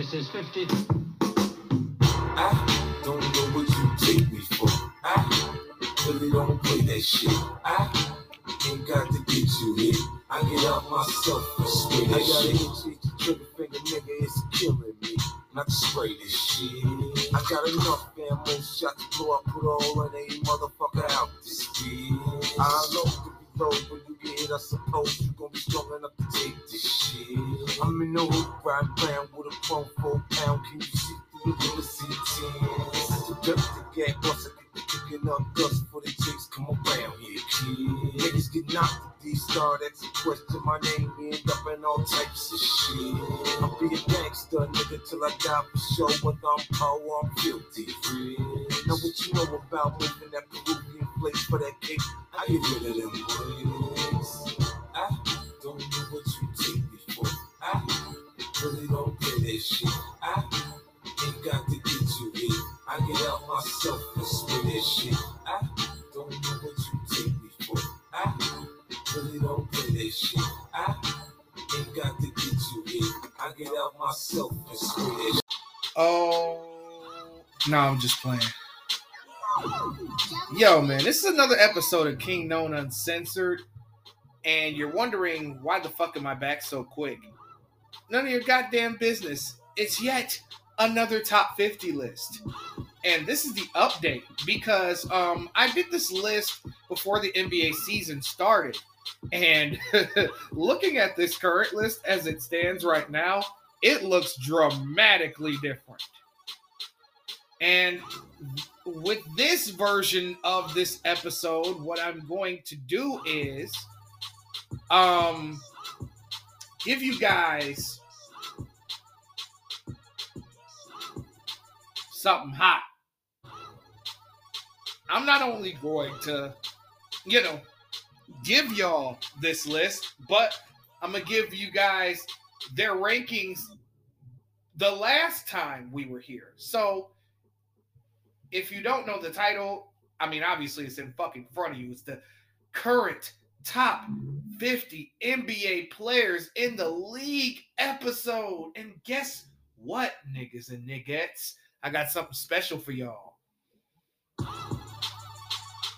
This is 50. I don't know what you take me for. I really don't play that shit. I ain't got to get you here. I get out myself and spray that I got shit. I got trigger finger, nigga, it's killing me. Not to spray this shit. I got enough ammo shots to blow. I put all in a motherfucker out this shit. I know to low when you get. I suppose you gon' be strong enough to take this shit. I'm in the hood riding around with a chrome four pound. Can you see through the tin? This is the dirty gang. Once I get the kicking up dust for the chicks, come around here. Niggas get knocked at these start asking question my name, end up in all types of shit. I'll be a gangster, nigga, till I die for sure. Whether I'm I'm filthy. Now what you know about moving that Peruvian place for that cake? I get rid of them bricks. I don't know what you take me for. I really don't play that shit. I ain't got to get you here. I get out myself and spray that shit. I don't know what you take me for. I really don't play that shit. I ain't got to get you here. I get out myself and spray that shit. Oh, no, I'm just playing. Yo, man, this is another episode of Kingknown Uncensored, and you're wondering why the fuck am I back so quick? None of your goddamn business. It's yet another top 50 list. And this is the update because um, I did this list before the NBA season started. And looking at this current list as it stands right now, it looks dramatically different. And with this version of this episode, what I'm going to do is um give you guys something hot. I'm not only going to, you know, give y'all this list, but I'm gonna give you guys their rankings the last time we were here. So if you don't know the title, I mean, obviously it's in fucking front of you. It's the current top 50 NBA players in the league episode. And guess what, niggas and niggettes? I got something special for y'all.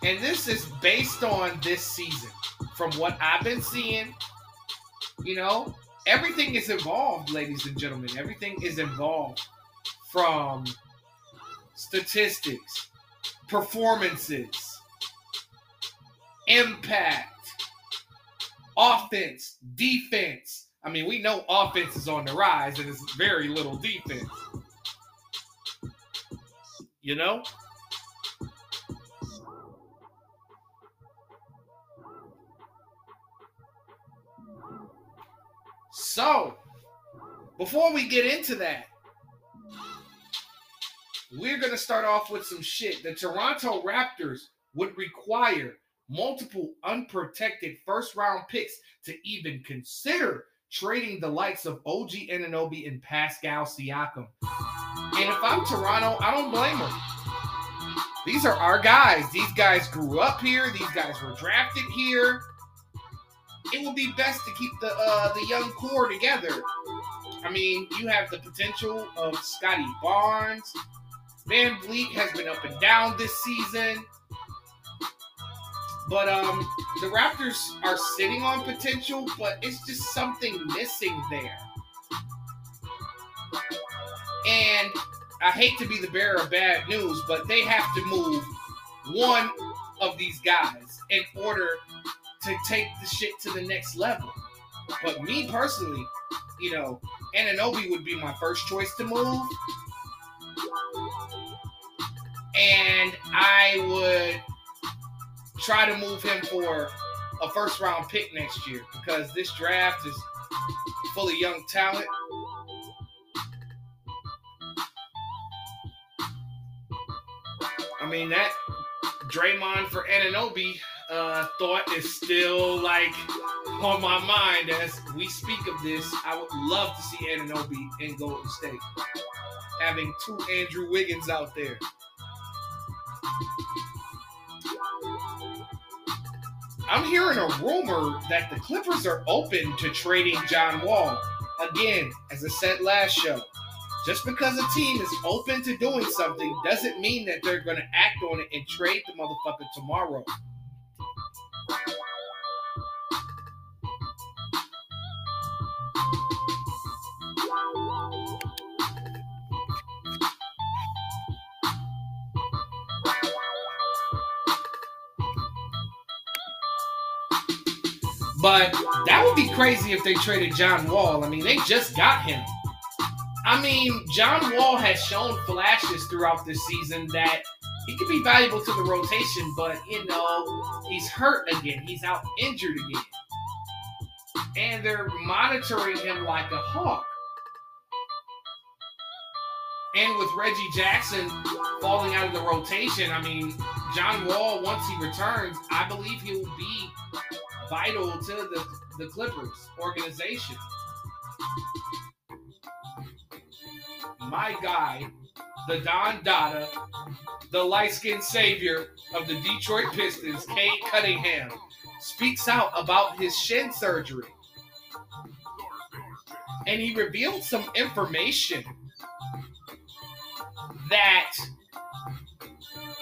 And this is based on this season. From what I've been seeing, you know, everything is involved, ladies and gentlemen. Everything is involved from statistics, performances, impact, offense, defense. I mean, we know offense is on the rise and it's very little defense. You know? So, before we get into that, we're going to start off with some shit. The Toronto Raptors would require multiple unprotected first round picks to even consider trading the likes of OG Anunoby and Pascal Siakam. And if I'm Toronto, I don't blame them. These are our guys. These guys grew up here. These guys were drafted here. It would be best to keep the uh, the young core together. I mean, you have the potential of Scottie Barnes. VanVleet has been up and down this season. But um, the Raptors are sitting on potential, but it's just something missing there. And I hate to be the bearer of bad news, but they have to move one of these guys in order to take the shit to the next level. But me personally, you know, Anunoby would be my first choice to move. And I would try to move him for a first round pick next year because this draft is full of young talent. I mean that Draymond for Anunoby uh, thought is still like on my mind as we speak of this. I would love to see Anunoby in Golden State, having two Andrew Wiggins out there. I'm hearing a rumor that the Clippers are open to trading John Wall. Again, as I said last show, Just because a team is open to doing something doesn't mean that they're going to act on it and trade the motherfucker tomorrow. But that would be crazy if they traded John Wall. I mean, they just got him. I mean, John Wall has shown flashes throughout this season that he could be valuable to the rotation, but you know, he's hurt again. He's out injured again. And they're monitoring him like a hawk. And with Reggie Jackson falling out of the rotation, I mean, John Wall, once he returns, I believe he'll be vital to the, the Clippers organization. My guy, the Don Dada, the light skinned savior of the Detroit Pistons, Cade Cunningham, speaks out about his shin surgery. And he revealed some information that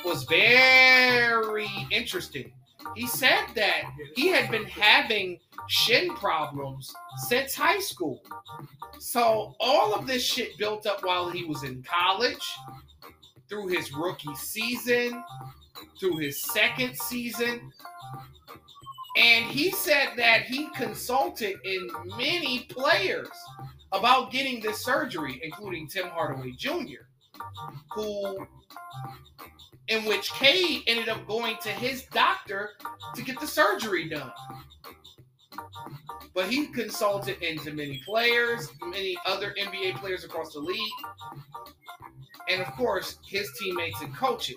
was very interesting. He said that he had been having shin problems since high school. So all of this shit built up while he was in college, through his rookie season, through his second season. And he said that he consulted in many players about getting this surgery, including Tim Hardaway Jr., who in which Cade ended up going to his doctor to get the surgery done. But he consulted into many players, many other NBA players across the league, and of course, his teammates and coaches.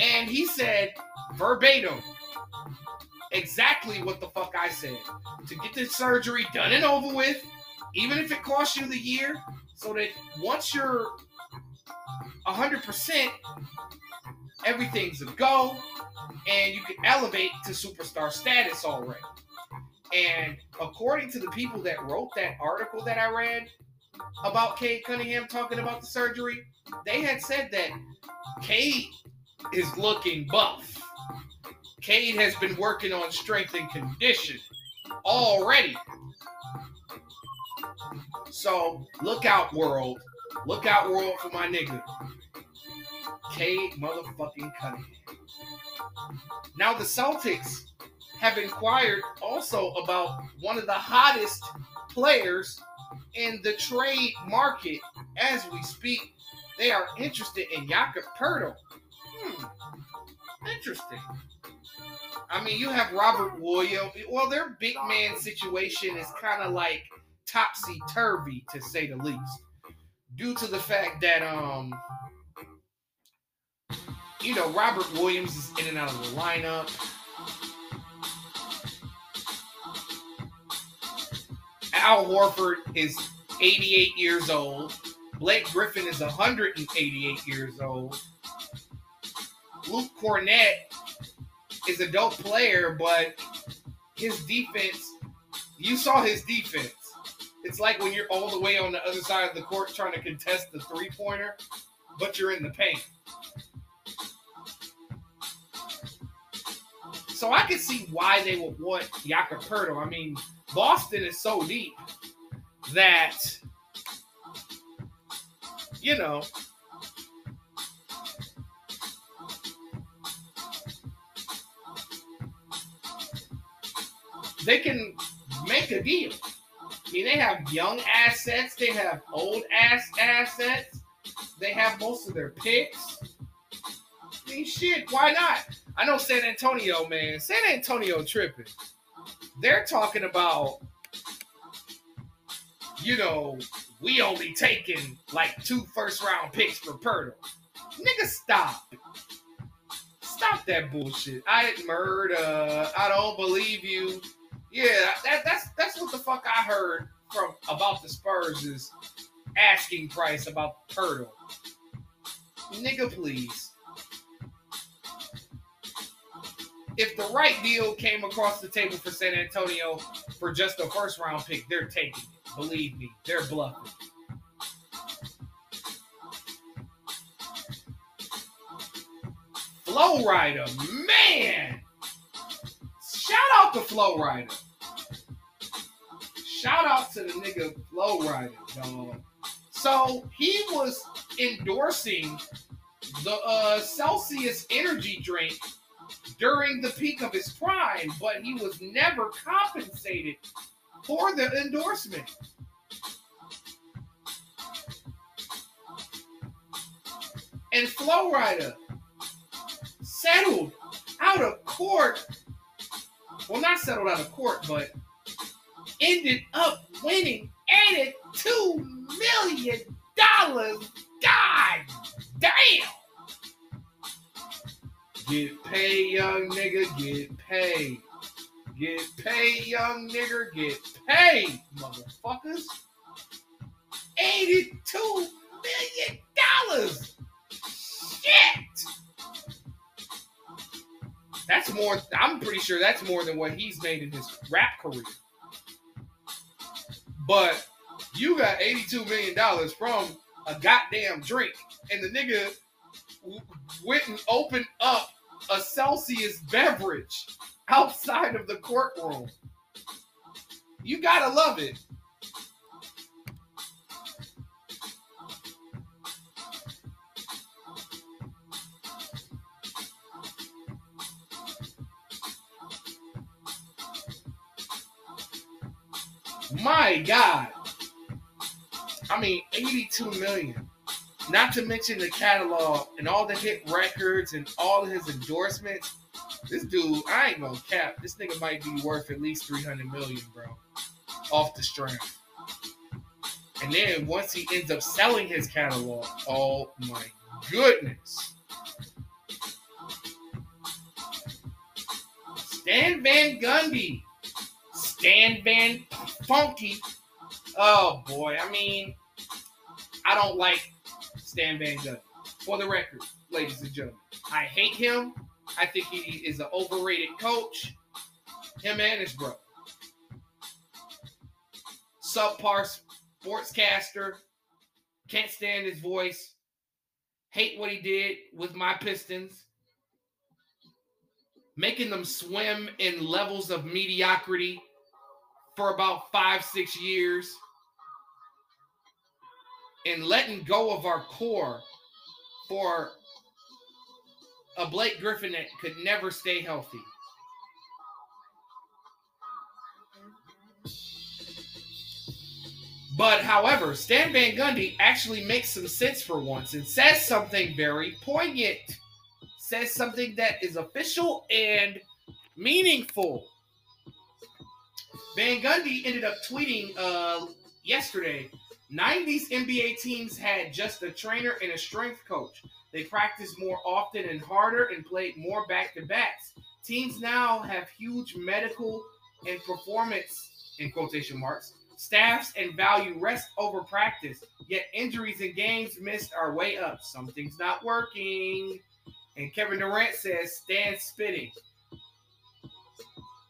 And he said verbatim exactly what the fuck I said to get this surgery done and over with, even if it costs you the year, so that once you're 100%, everything's a go, and you can elevate to superstar status already. And according to the people that wrote that article that I read about Cade Cunningham talking about the surgery, they had said that Cade is looking buff. Cade has been working on strength and condition already. So look out, world. Look out, world, for my nigga. Cade motherfucking Cunningham. Now the Celtics have inquired also about one of the hottest players in the trade market as we speak. They are interested in Jakob Poeltl. Hmm. Interesting. I mean, you have Robert Williams. Well, their big man situation is kind of like topsy turvy, to say the least, due to the fact that um, you know, Robert Williams is in and out of the lineup. Al Horford is 88 years old. Blake Griffin is 188 years old. Luke Kornet is a dope player, but his defense, you saw his defense. It's like when you're all the way on the other side of the court trying to contest the three pointer, but you're in the paint. So I can see why they would want Poeltl. I mean, Boston is so deep that you know they can make a deal. I mean, they have young assets, they have old ass assets, they have most of their picks. I mean, shit, why not? I know San Antonio, man. San Antonio tripping. They're talking about, you know, we only taking like two first round picks for Poeltl. Nigga, stop. Stop that bullshit. I murder. I don't believe you. Yeah, that, that's that's what the fuck I heard from about the Spurs is asking price about Poeltl. Nigga, please. if the right deal came across the table for San Antonio, for just a first round pick, they're taking it. Believe me, they're bluffing. Flo Rida, man. Shout out to Flo Rida. Shout out to the nigga Flo Rida, dog. So he was endorsing the uh, Celsius energy drink during the peak of his prime, but he was never compensated for the endorsement. And Flo Rida settled out of court. Well, not settled out of court, but ended up winning $82 million. God damn! Get paid, young nigga, get paid. Get paid, young nigga, get paid, motherfuckers. $82 million! Shit! That's more, I'm pretty sure that's more than what he's made in his rap career. But you got $82 million from a goddamn drink. And the nigga went and opened up a Celsius beverage outside of the courtroom. You gotta love it. My God. I mean, 82 million. Not to mention the catalog and all the hit records and all of his endorsements. This dude, I ain't gonna cap. This nigga might be worth at least 300 million, bro. Off the strength. And then once he ends up selling his catalog, oh my goodness. Stan Van Gundy. Stan Van Funky. Oh boy, I mean, I don't like Stan Van Gundy. For the record, ladies and gentlemen, I hate him. I think he is an overrated coach. Him and his bro. Subpar sportscaster. Can't stand his voice. Hate what he did with my Pistons. Making them swim in levels of mediocrity for about five, six years and letting go of our core for a Blake Griffin that could never stay healthy. But however, Stan Van Gundy actually makes some sense for once and says something very poignant. Says something that is official and meaningful. Van Gundy ended up tweeting uh, yesterday 90s NBA teams had just a trainer and a strength coach. They practiced more often and harder and played more back to backs. Teams now have huge medical and performance, in quotation marks, staffs and value rest over practice. Yet injuries and games missed are way up. Something's not working. And Kevin Durant says, stand spitting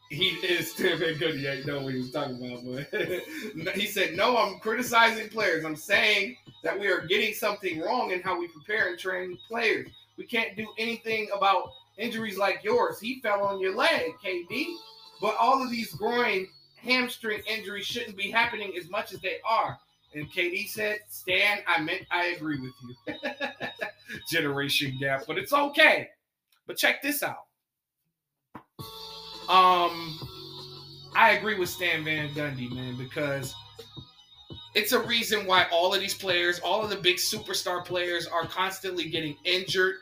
he is Van Gundy. He ain't know what he was talking about, but he said, "No, I'm criticizing players. I'm saying that we are getting something wrong in how we prepare and train players. We can't do anything about injuries like yours. He fell on your leg, KD. But all of these groin, hamstring injuries shouldn't be happening as much as they are." And KD said, "Stan, I meant I agree with you. Generation gap, but it's okay. But check this out." Um, I agree with Stan Van Gundy, man, because it's a reason why all of these players, all of the big superstar players, are constantly getting injured.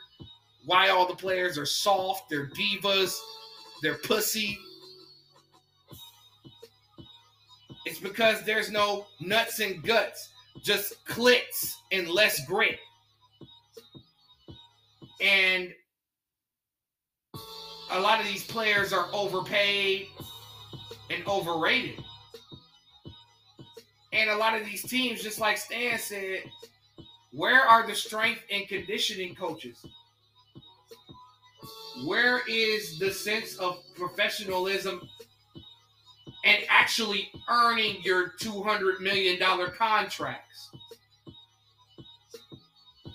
Why all the players are soft, they're divas, they're pussy. It's because there's no nuts and guts, just clicks and less grit. And a lot of these players are overpaid and overrated. And a lot of these teams, just like Stan said, where are the strength and conditioning coaches? Where is the sense of professionalism and actually earning your $200 million contracts.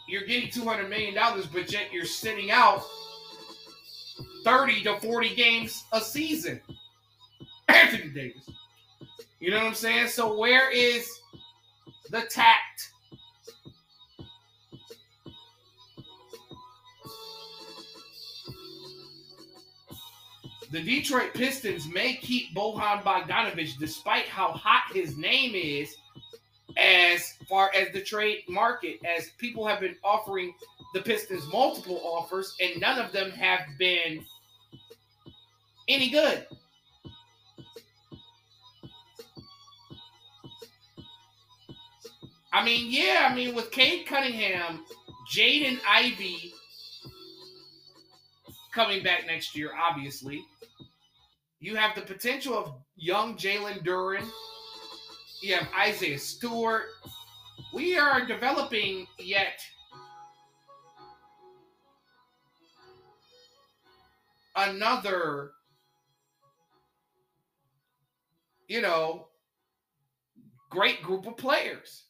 You're getting $200 million, but yet you're sitting out 30 to 40 games a season. Anthony Davis. You know what I'm saying? So where is the tact? The Detroit Pistons may keep Bojan Bogdanovic despite how hot his name is as far as the trade market, as people have been offering the Pistons multiple offers, and none of them have been any good. I mean, yeah, I mean, with Cade Cunningham, Jaden Ivey coming back next year, obviously, you have the potential of young Jalen Duren. You have Isaiah Stewart. We are developing yet another, you know, great group of players.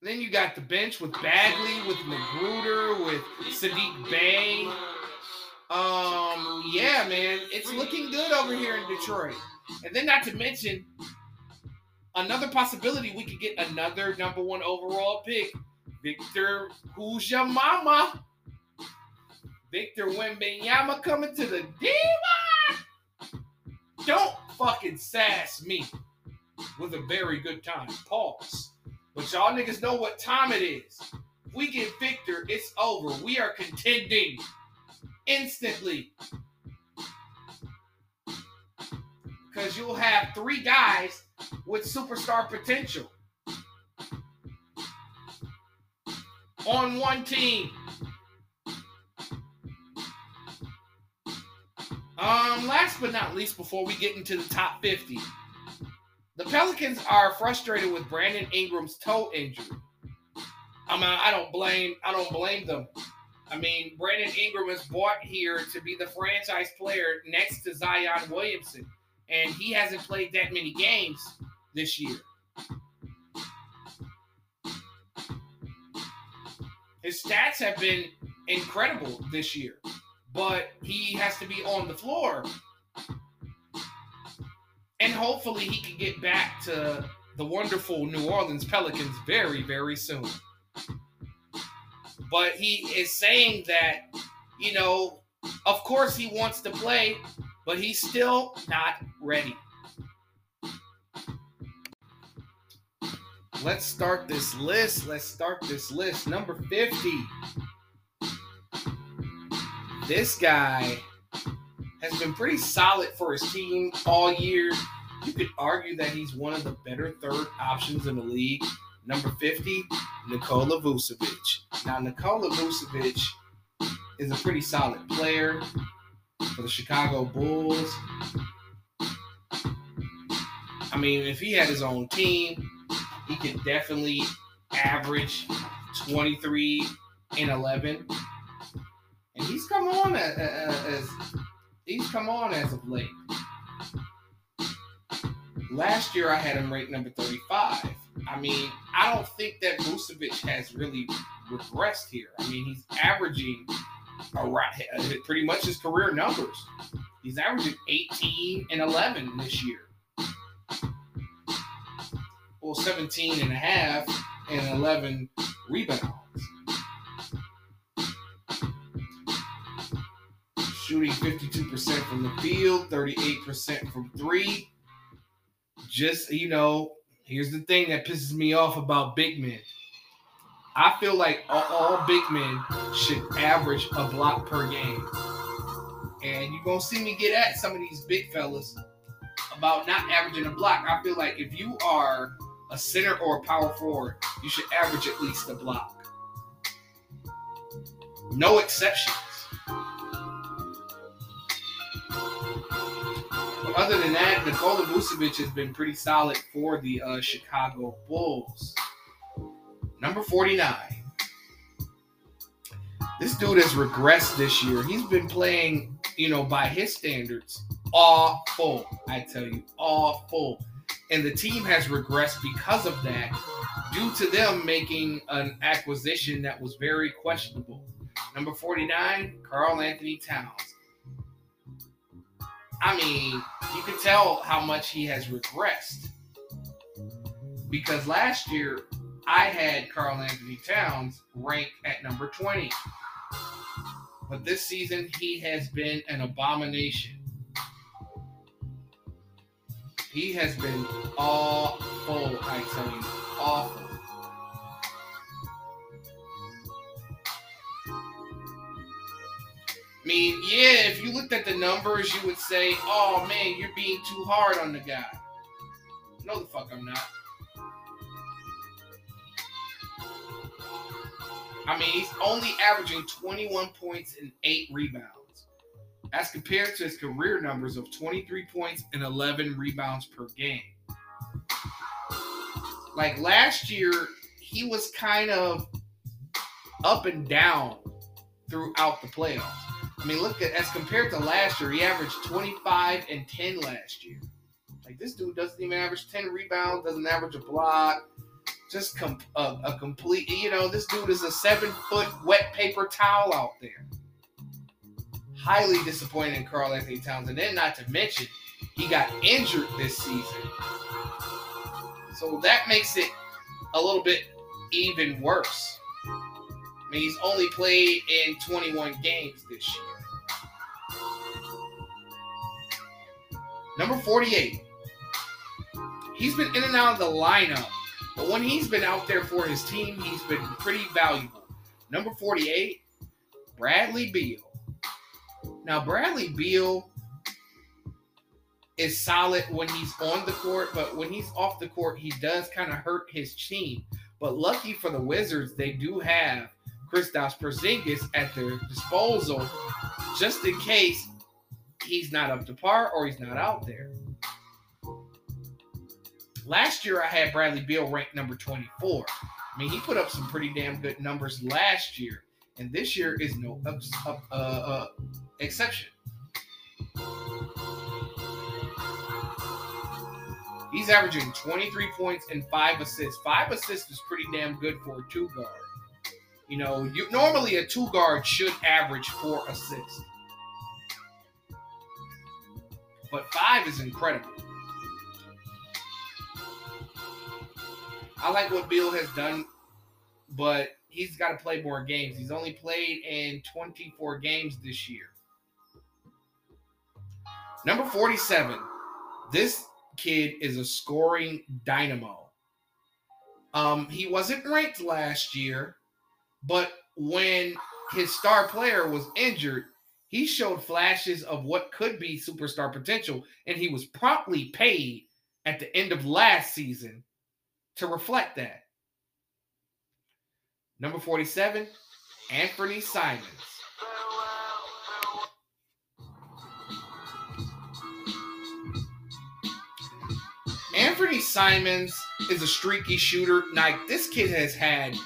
Then you got the bench with Bagley, with Magruder, with Saddiq Bey. Um, yeah, man, it's looking good over here in Detroit. And then, not to mention, another possibility we could get another number one overall pick, Victor Who's Your Mama? Victor Wembanyama coming to the Diva. Don't fucking sass me with a very good time. Pause. But y'all niggas know what time it is. If we get Victor, it's over. We are contending instantly. Because you'll have three guys with superstar potential on one team. Um, last but not least, before we get into the top 50, the Pelicans are frustrated with Brandon Ingram's toe injury. I mean, I don't blame I don't blame them. I mean, Brandon Ingram is bought here to be the franchise player next to Zion Williamson, and he hasn't played that many games this year. His stats have been incredible this year, but he has to be on the floor. And hopefully he can get back to the wonderful New Orleans Pelicans very, very soon. But he is saying that, you know, of course he wants to play, but he's still not ready. Let's start this list. Let's start this list. Number 50. This guy has been pretty solid for his team all year. You could argue that he's one of the better third options in the league. Number 50, Nikola Vucevic. Now, Nikola Vucevic is a pretty solid player for the Chicago Bulls. I mean, if he had his own team, he could definitely average 23 and 11. Come on as, as he's come on as of late. Last year I had him ranked number 35. I mean, I don't think that Vucevic has really regressed here. I mean, he's averaging around uh, pretty much his career numbers. He's averaging 18 and 11 this year. Well, 17 and a half and 11 rebounds. Shooting 52% from the field, 38% from three. Just, you know, here's the thing that pisses me off about big men. I feel like all, all big men should average a block per game. And you're going to see me get at some of these big fellas about not averaging a block. I feel like if you are a center or a power forward, you should average at least a block. No exceptions. Other than that, Nikola Vucevic has been pretty solid for the uh, Chicago Bulls. Number 49. This dude has regressed this year. He's been playing, you know, by his standards, awful. I tell you, awful. And the team has regressed because of that, due to them making an acquisition that was very questionable. Number 49, Karl-Anthony Towns. I mean, you can tell how much he has regressed. Because last year, I had Karl-Anthony Towns ranked at number 20. But this season, he has been an abomination. He has been awful, I tell you. Awful. Mean, yeah, if you looked at the numbers, you would say, oh man, you're being too hard on the guy. No, the fuck I'm not. I mean, he's only averaging 21 points and 8 rebounds, as compared to his career numbers of 23 points and 11 rebounds per game. Like last year, he was kind of up and down throughout the playoffs. I mean, look at as compared to last year, he averaged 25 and 10 last year. Like this dude doesn't even average 10 rebounds, doesn't average a block, just com- a, a complete. You know, this dude is a seven foot wet paper towel out there. Highly disappointed in Karl-Anthony Towns, and then not to mention he got injured this season, so that makes it a little bit even worse. I mean, he's only played in 21 games this year. Number 48. He's been in and out of the lineup, but when he's been out there for his team, he's been pretty valuable. Number 48, Bradley Beal. Now, Bradley Beal is solid when he's on the court, but when he's off the court, he does kind of hurt his team. But lucky for the Wizards, they do have Kristaps Porzingis at their disposal, just in case he's not up to par or he's not out there. Last year, I had Bradley Beal ranked number 24. I mean, he put up some pretty damn good numbers last year, and this year is no uh, uh, uh, exception. He's averaging 23 points and five assists. Five assists is pretty damn good for a two guard. You know, you normally a two guard should average four assists. But five is incredible. I like what Beal has done, but he's got to play more games. He's only played in 24 games this year. Number 47. This kid is a scoring dynamo. Um, he wasn't ranked last year, but when his star player was injured, he showed flashes of what could be superstar potential, and he was promptly paid at the end of last season to reflect that. Number 47, Anthony Simons. Anthony Simons is a streaky shooter. Like this kid has had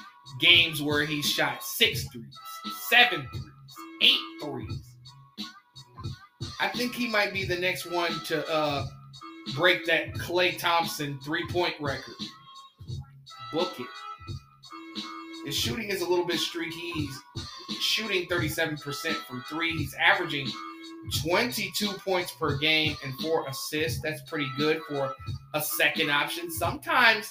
games where he shot six threes, seven threes, eight threes. I think he might be the next one to uh, break that Klay Thompson three point record. Book it. His shooting is a little bit streaky. He's shooting 37% from three. He's averaging 22 points per game and four assists. That's pretty good for a second option. Sometimes,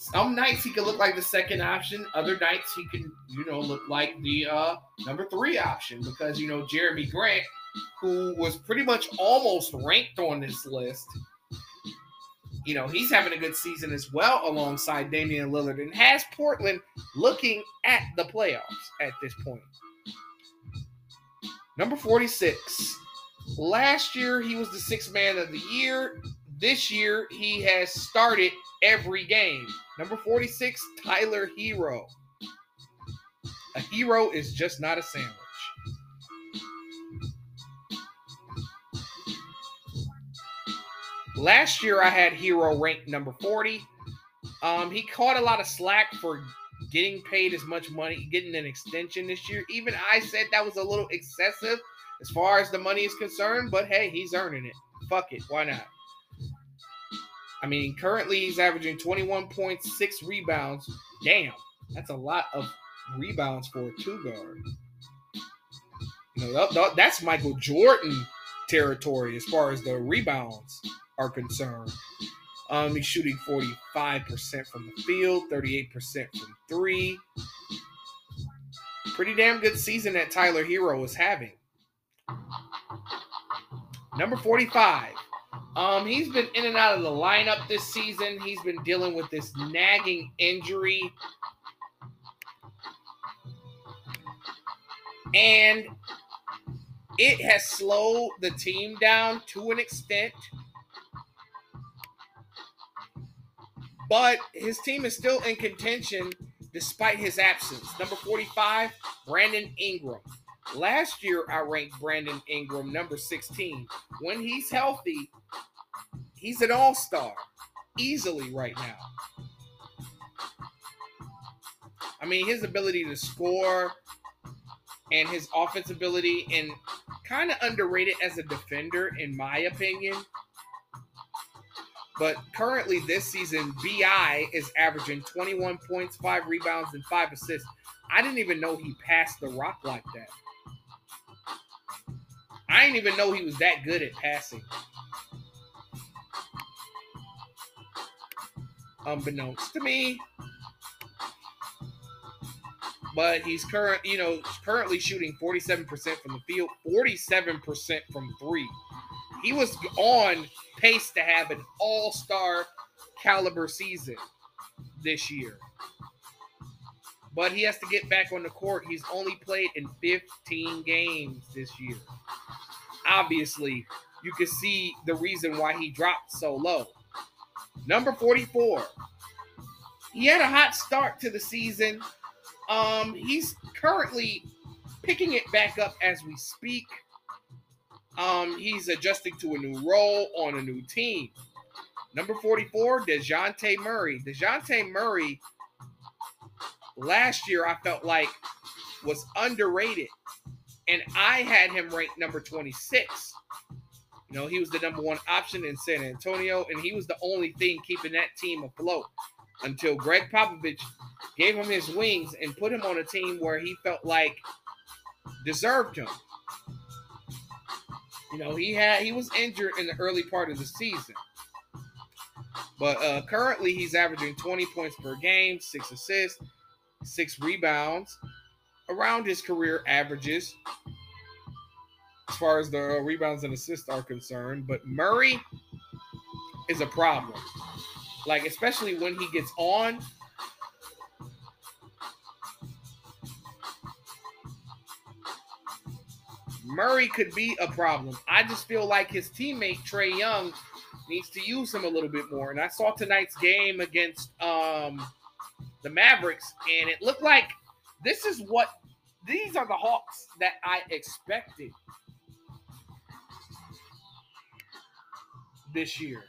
some nights he can look like the second option. Other nights he can, you know, look like the uh, number three option because you know Jerami Grant, who was pretty much almost ranked on this list. You know, he's having a good season as well alongside Damian Lillard and has Portland looking at the playoffs at this point. Number 46. Last year, he was the sixth man of the year. This year, he has started every game. Number 46, Tyler Herro. A hero is just not a sandwich. Last year, I had Herro ranked number 40. Um, he caught a lot of slack for getting paid as much money, getting an extension this year. Even I said that was a little excessive as far as the money is concerned, but hey, he's earning it. Fuck it. Why not? I mean, currently he's averaging 21.6 rebounds. Damn, that's a lot of rebounds for a two guard. You know, that- that- that's Michael Jordan territory as far as the rebounds are concerned. Um, he's shooting 45% from the field, 38% from three. Pretty damn good season that Tyler Herro is having. Number 45. Um, he's been in and out of the lineup this season. He's been dealing with this nagging injury. And it has slowed the team down to an extent. But his team is still in contention despite his absence. Number 45, Brandon Ingram. Last year, I ranked Brandon Ingram number 16. When he's healthy, he's an all star easily right now. I mean, his ability to score and his offense ability, and kind of underrated as a defender, in my opinion. But currently, this season, BI is averaging 21 points, five rebounds, and five assists. I didn't even know he passed the rock like that. I didn't even know he was that good at passing. Unbeknownst to me. But he's current, you know, currently shooting 47% from the field, 47% from three. He was on pace to have an all-star caliber season this year. But he has to get back on the court. He's only played in 15 games this year. Obviously, you can see the reason why he dropped so low. Number 44. He had a hot start to the season. Um, he's currently picking it back up as we speak. Um, he's adjusting to a new role on a new team. Number 44, Dejounte Murray. Dejounte Murray, last year, I felt like was underrated. And I had him ranked number 26. You know, he was the number one option in San Antonio, and he was the only thing keeping that team afloat until Gregg Popovich gave him his wings and put him on a team where he felt like deserved him. You know, he had he was injured in the early part of the season. But uh, currently he's averaging 20 points per game, six assists, six rebounds, around his career averages as far as the rebounds and assists are concerned. But Murray is a problem. Like, especially when he gets on. Murray could be a problem. I just feel like his teammate Trae Young needs to use him a little bit more. And I saw tonight's game against um, the Mavericks, and it looked like this is what these are the Hawks that I expected this year.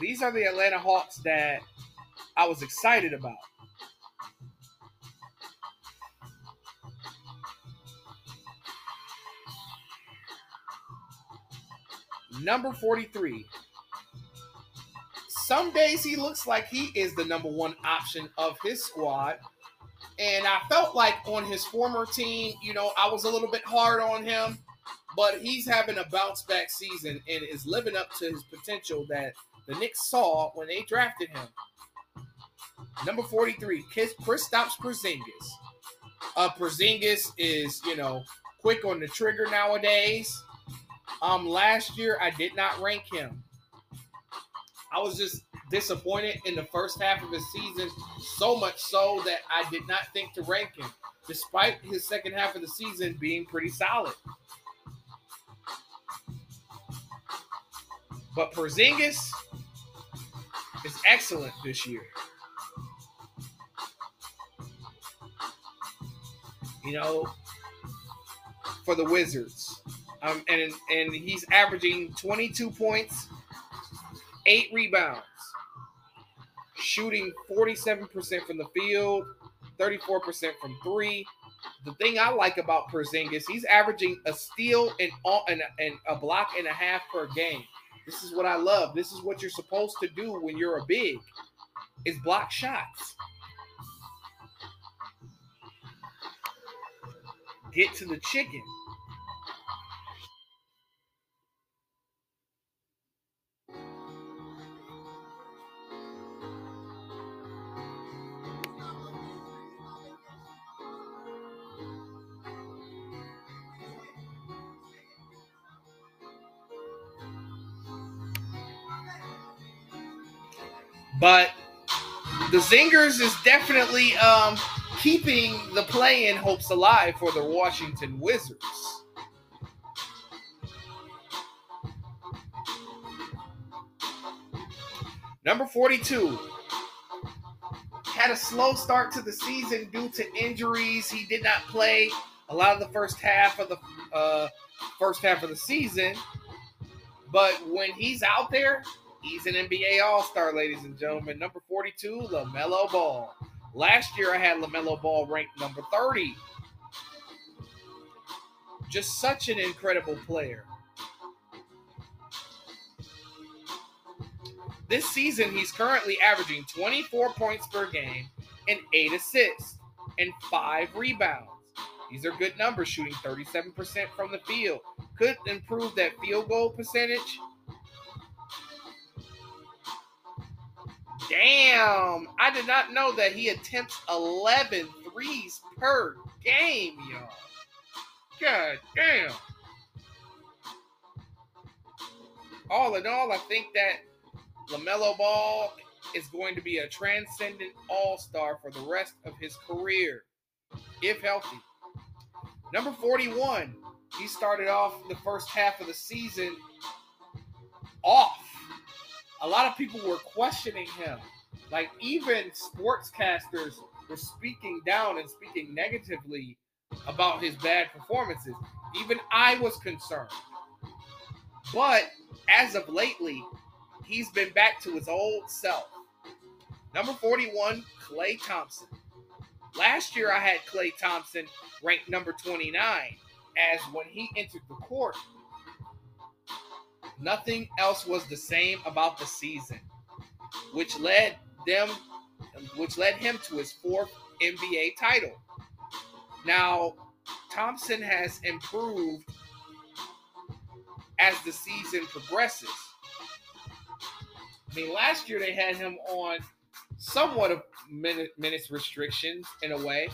These are the Atlanta Hawks that I was excited about. Number 43. Some days he looks like he is the number one option of his squad. And I felt like on his former team, you know, I was a little bit hard on him, but he's having a bounce back season and is living up to his potential that the Knicks saw when they drafted him. Number 43, Chris Kristaps Porzingis. Uh, Porzingis is, you know, quick on the trigger nowadays. Um, last year I did not rank him. I was just disappointed in the first half of his season, so much so that I did not think to rank him, despite his second half of the season being pretty solid. But Porzingis is excellent this year. You know, for the Wizards. Um, and and he's averaging 22 points, eight rebounds, shooting 47% from the field, 34% from three. The thing I like about Porzingis, he's averaging a steal and, and, and a block and a half per game. This is what I love. This is what you're supposed to do when you're a big is block shots. Get to the chicken. But the Zingers is definitely um, keeping the play-in hopes alive for the Washington Wizards. Number 42 had a slow start to the season due to injuries. He did not play a lot of the first half of the uh, first half of the season, but when he's out there, He's an NBA All Star, ladies and gentlemen. Number 42, LaMelo Ball. Last year, I had LaMelo Ball ranked number 30. Just such an incredible player. This season, he's currently averaging 24 points per game and 8 assists and 5 rebounds. These are good numbers, shooting 37% from the field. Could improve that field goal percentage Damn. I did not know that he attempts 11 threes per game, y'all. God damn. All in all, I think that LaMelo Ball is going to be a transcendent all star for the rest of his career, if healthy. Number 41, he started off the first half of the season off a lot of people were questioning him. Like even sportscasters were speaking down and speaking negatively about his bad performances. Even I was concerned. But as of lately, he's been back to his old self. Number 41, Klay Thompson. Last year I had Klay Thompson ranked number 29 as when he entered the court, Nothing else was the same about the season, which led them which led him to his fourth NBA title. Now, Thompson has improved as the season progresses. I mean, last year they had him on somewhat of minute, minutes restrictions in a way.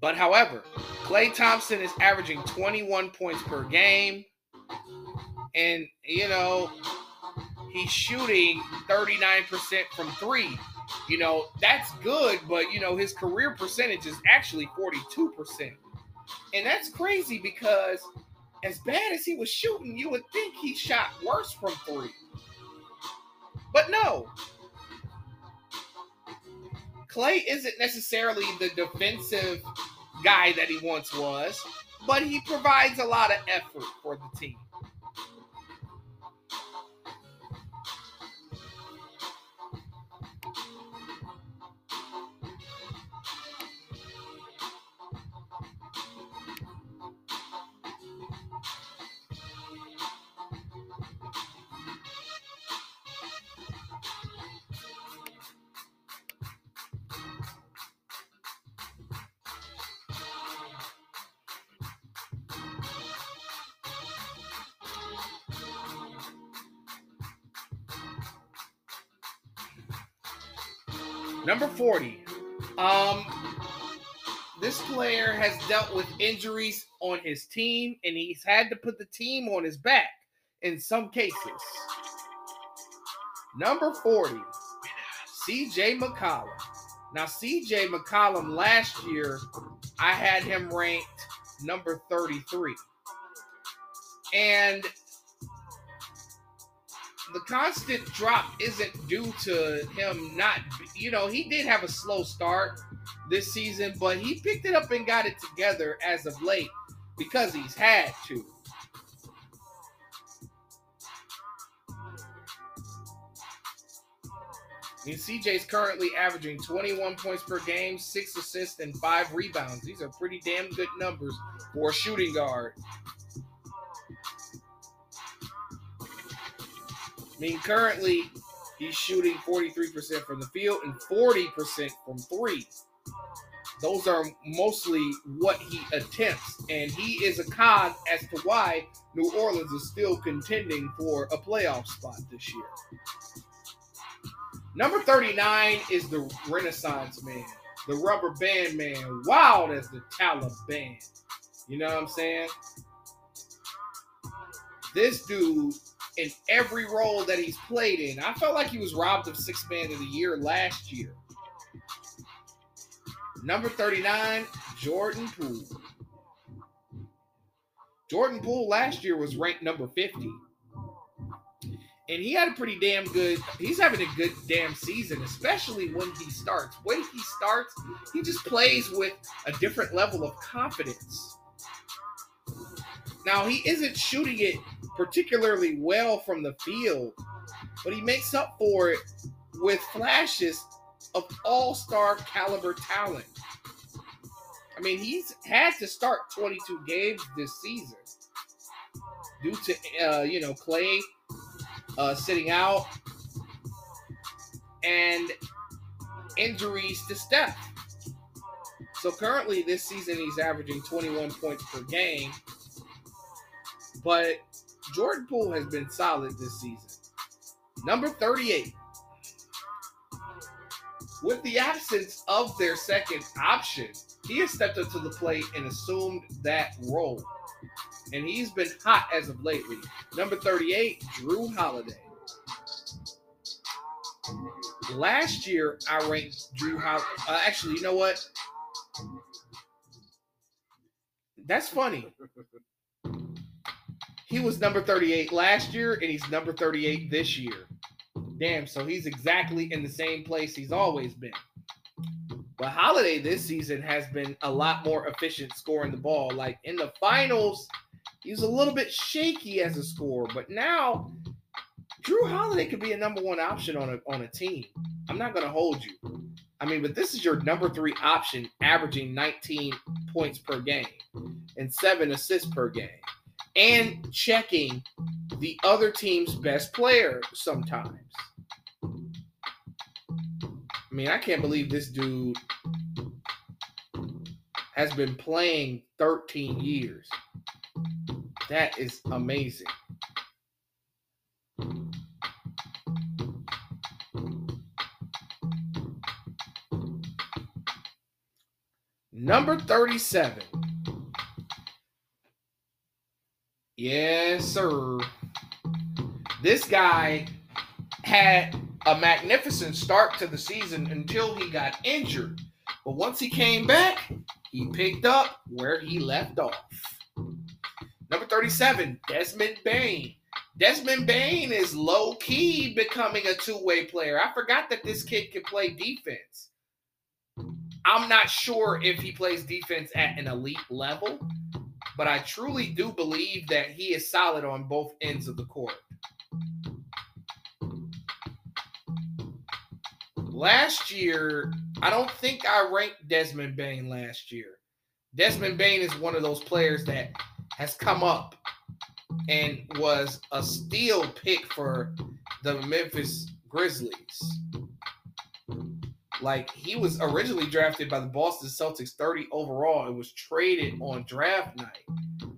But however, Klay Thompson is averaging 21 points per game. And, you know, he's shooting 39% from three. You know, that's good, but, you know, his career percentage is actually 42%. And that's crazy because as bad as he was shooting, you would think he shot worse from three. But no. Clay isn't necessarily the defensive guy that he once was, but he provides a lot of effort for the team. 40. Um, this player has dealt with injuries on his team, and he's had to put the team on his back in some cases. Number 40, CJ McCollum. Now, CJ McCollum last year, I had him ranked number 33. And the constant drop isn't due to him not, you know, he did have a slow start this season, but he picked it up and got it together as of late because he's had to. I mean, CJ's currently averaging 21 points per game, six assists, and five rebounds. These are pretty damn good numbers for a shooting guard. I mean, currently he's shooting 43% from the field and 40% from three. Those are mostly what he attempts, and he is a cog as to why New Orleans is still contending for a playoff spot this year. Number 39 is the Renaissance man, the rubber band man, wild as the Taliban. You know what I'm saying? This dude, in every role that he's played in, I felt like he was robbed of six man of the year last year. Number 39, Jordan Poole. Jordan Poole last year was ranked number 50 and he had a pretty damn good. He's having a good damn season, especially when he starts. When he starts, he just plays with a different level of confidence. Now he isn't shooting it particularly well from the field, but he makes up for it with flashes of all-star caliber talent. I mean, he's had to start 22 games this season due to uh, you know Klay uh, sitting out, and injuries to Steph. So currently, this season, he's averaging 21 points per game. But Jordan Poole has been solid this season. Number 38. With the absence of their second option, he has stepped up to the plate and assumed that role and he's been hot as of lately. Number 38, Jrue Holiday. Last year, I ranked Jrue Holiday. Uh, actually, you know what? That's funny. He was number 38 last year, and he's number 38 this year. Damn, so he's exactly in the same place he's always been. But Holiday this season has been a lot more efficient scoring the ball. Like in the finals, He's a little bit shaky as a scorer, but now Jrue Holiday could be a number one option on a on a team. I'm not to hold you. I mean, but this is your number three option, averaging 19 points per game and seven assists per game, and checking the other team's best player sometimes. I mean, I can't believe this dude has been playing 13 years. That is amazing. Number 37. Yes, sir. This guy had a magnificent start to the season until he got injured. But once he came back, he picked up where he left off. Number 37, Desmond Bane. Desmond Bane is low key becoming a two way player. I forgot that this kid can play defense. I'm not sure if he plays defense at an elite level, but I truly do believe that he is solid on both ends of the court. Last year, I don't think I ranked Desmond Bane last year. Desmond Bane is one of those players that has come up and was a steal pick for the Memphis Grizzlies. Like he was originally drafted by the Boston Celtics 30 overall and was traded mm-hmm. on draft night.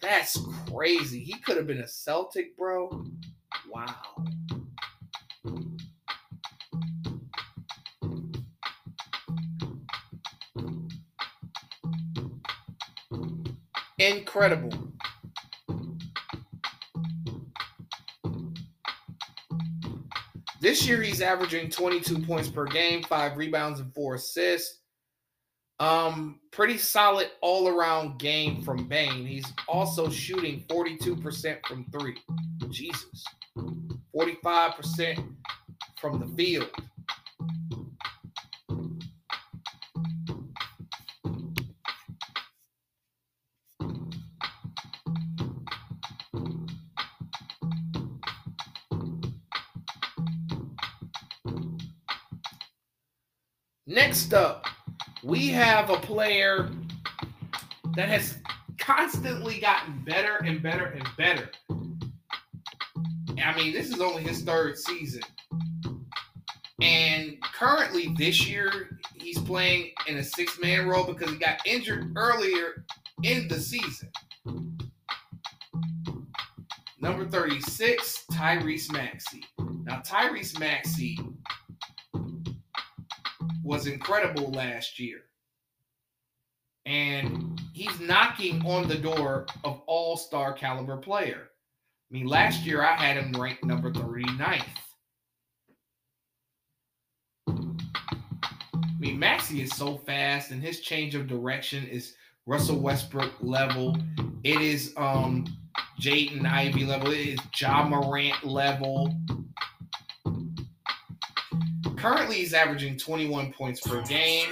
That's crazy. He could have been a Celtic, bro. Wow. Incredible. This year he's averaging 22 points per game, five rebounds and four assists. Um, pretty solid all-around game from Bane. He's also shooting 42% from three. Jesus. 45% from the field. Next up, we have a player that has constantly gotten better and better and better. I mean, this is only his third season. And currently, this year, he's playing in a six man role because he got injured earlier in the season. Number 36, Tyrese Maxey. Now, Tyrese Maxey was incredible last year. And he's knocking on the door of all star caliber player. I mean, last year I had him ranked number 39th. I mean, Maxey is so fast, and his change of direction is Russell Westbrook level. It is um Jaden Ivey level. It is Ja Morant level. Currently, he's averaging 21 points per game,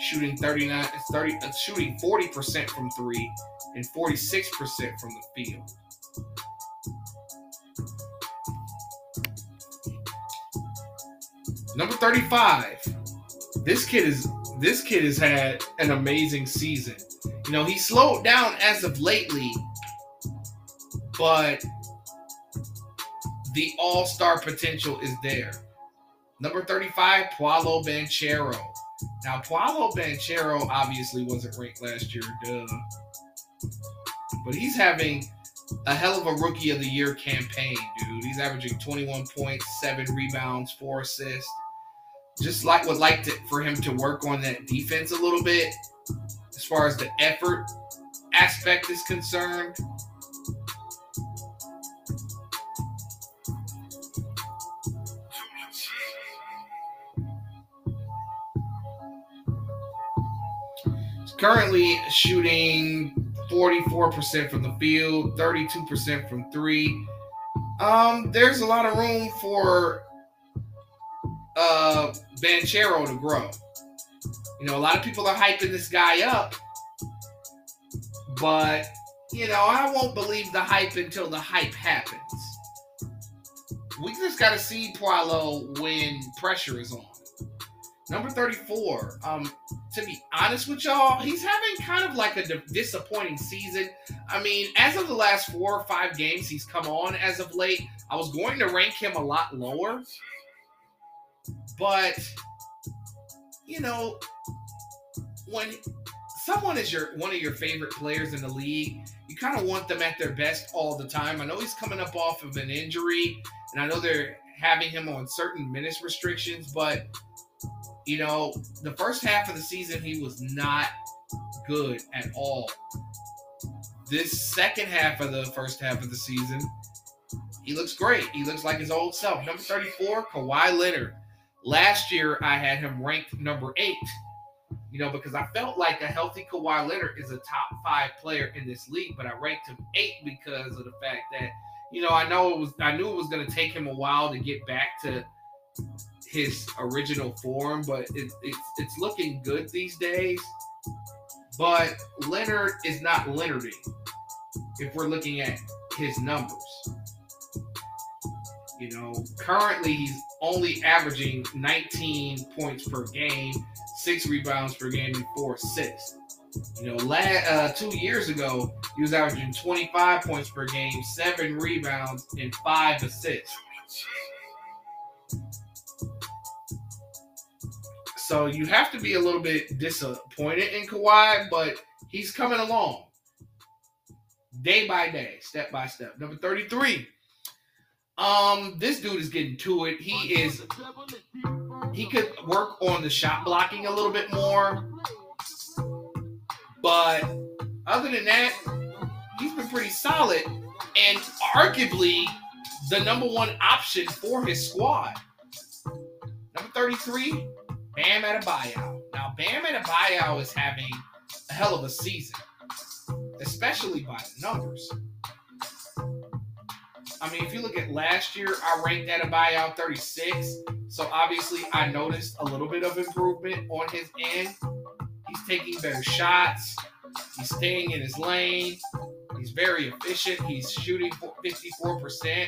shooting 39, 30, uh, shooting 40% from three and 46% from the field. Number 35. This kid is this kid has had an amazing season. You know, he slowed down as of lately, but the all-star potential is there. Number 35, Paolo Banchero. Now, Paolo Banchero obviously wasn't ranked last year, duh. But he's having a hell of a rookie of the year campaign, dude. He's averaging 21 points, seven rebounds, four assists. Just like would like to for him to work on that defense a little bit as far as the effort aspect is concerned. Currently shooting 44% from the field, 32% from three. Um, there's a lot of room for uh Banchero to grow. You know, a lot of people are hyping this guy up, but you know, I won't believe the hype until the hype happens. We just got to see Paolo when pressure is on. Number 34. Um, to be honest with y'all, he's having kind of like a disappointing season. I mean, as of the last four or five games he's come on as of late, I was going to rank him a lot lower. But you know, when someone is your one of your favorite players in the league, you kind of want them at their best all the time. I know he's coming up off of an injury, and I know they're having him on certain minutes restrictions, but you know, the first half of the season, he was not good at all. This second half of the first half of the season, he looks great. He looks like his old self. Number 34, Kawhi Leonard. Last year, I had him ranked number eight, you know, because I felt like a healthy Kawhi Leonard is a top five player in this league, but I ranked him eight because of the fact that, you know, I know it was, I knew it was going to take him a while to get back to his original form, but it, it's it's looking good these days. But Leonard is not Leonarding if we're looking at his numbers. You know, currently he's only averaging 19 points per game, six rebounds per game, and four assists. You know, last, uh, two years ago, he was averaging 25 points per game, seven rebounds, and five assists. So you have to be a little bit disappointed in Kawhi, but he's coming along day by day, step by step. Number 33. Um, this dude is getting to it. He is he could work on the shot blocking a little bit more. But other than that, he's been pretty solid and arguably the number one option for his squad. Number 33, Bam Adebayo. Now, Bam Adebayo is having a hell of a season, especially by the numbers. I mean, if you look at last year, I ranked Adebayo 36. So obviously, I noticed a little bit of improvement on his end. He's taking better shots. He's staying in his lane. He's very efficient. He's shooting 54%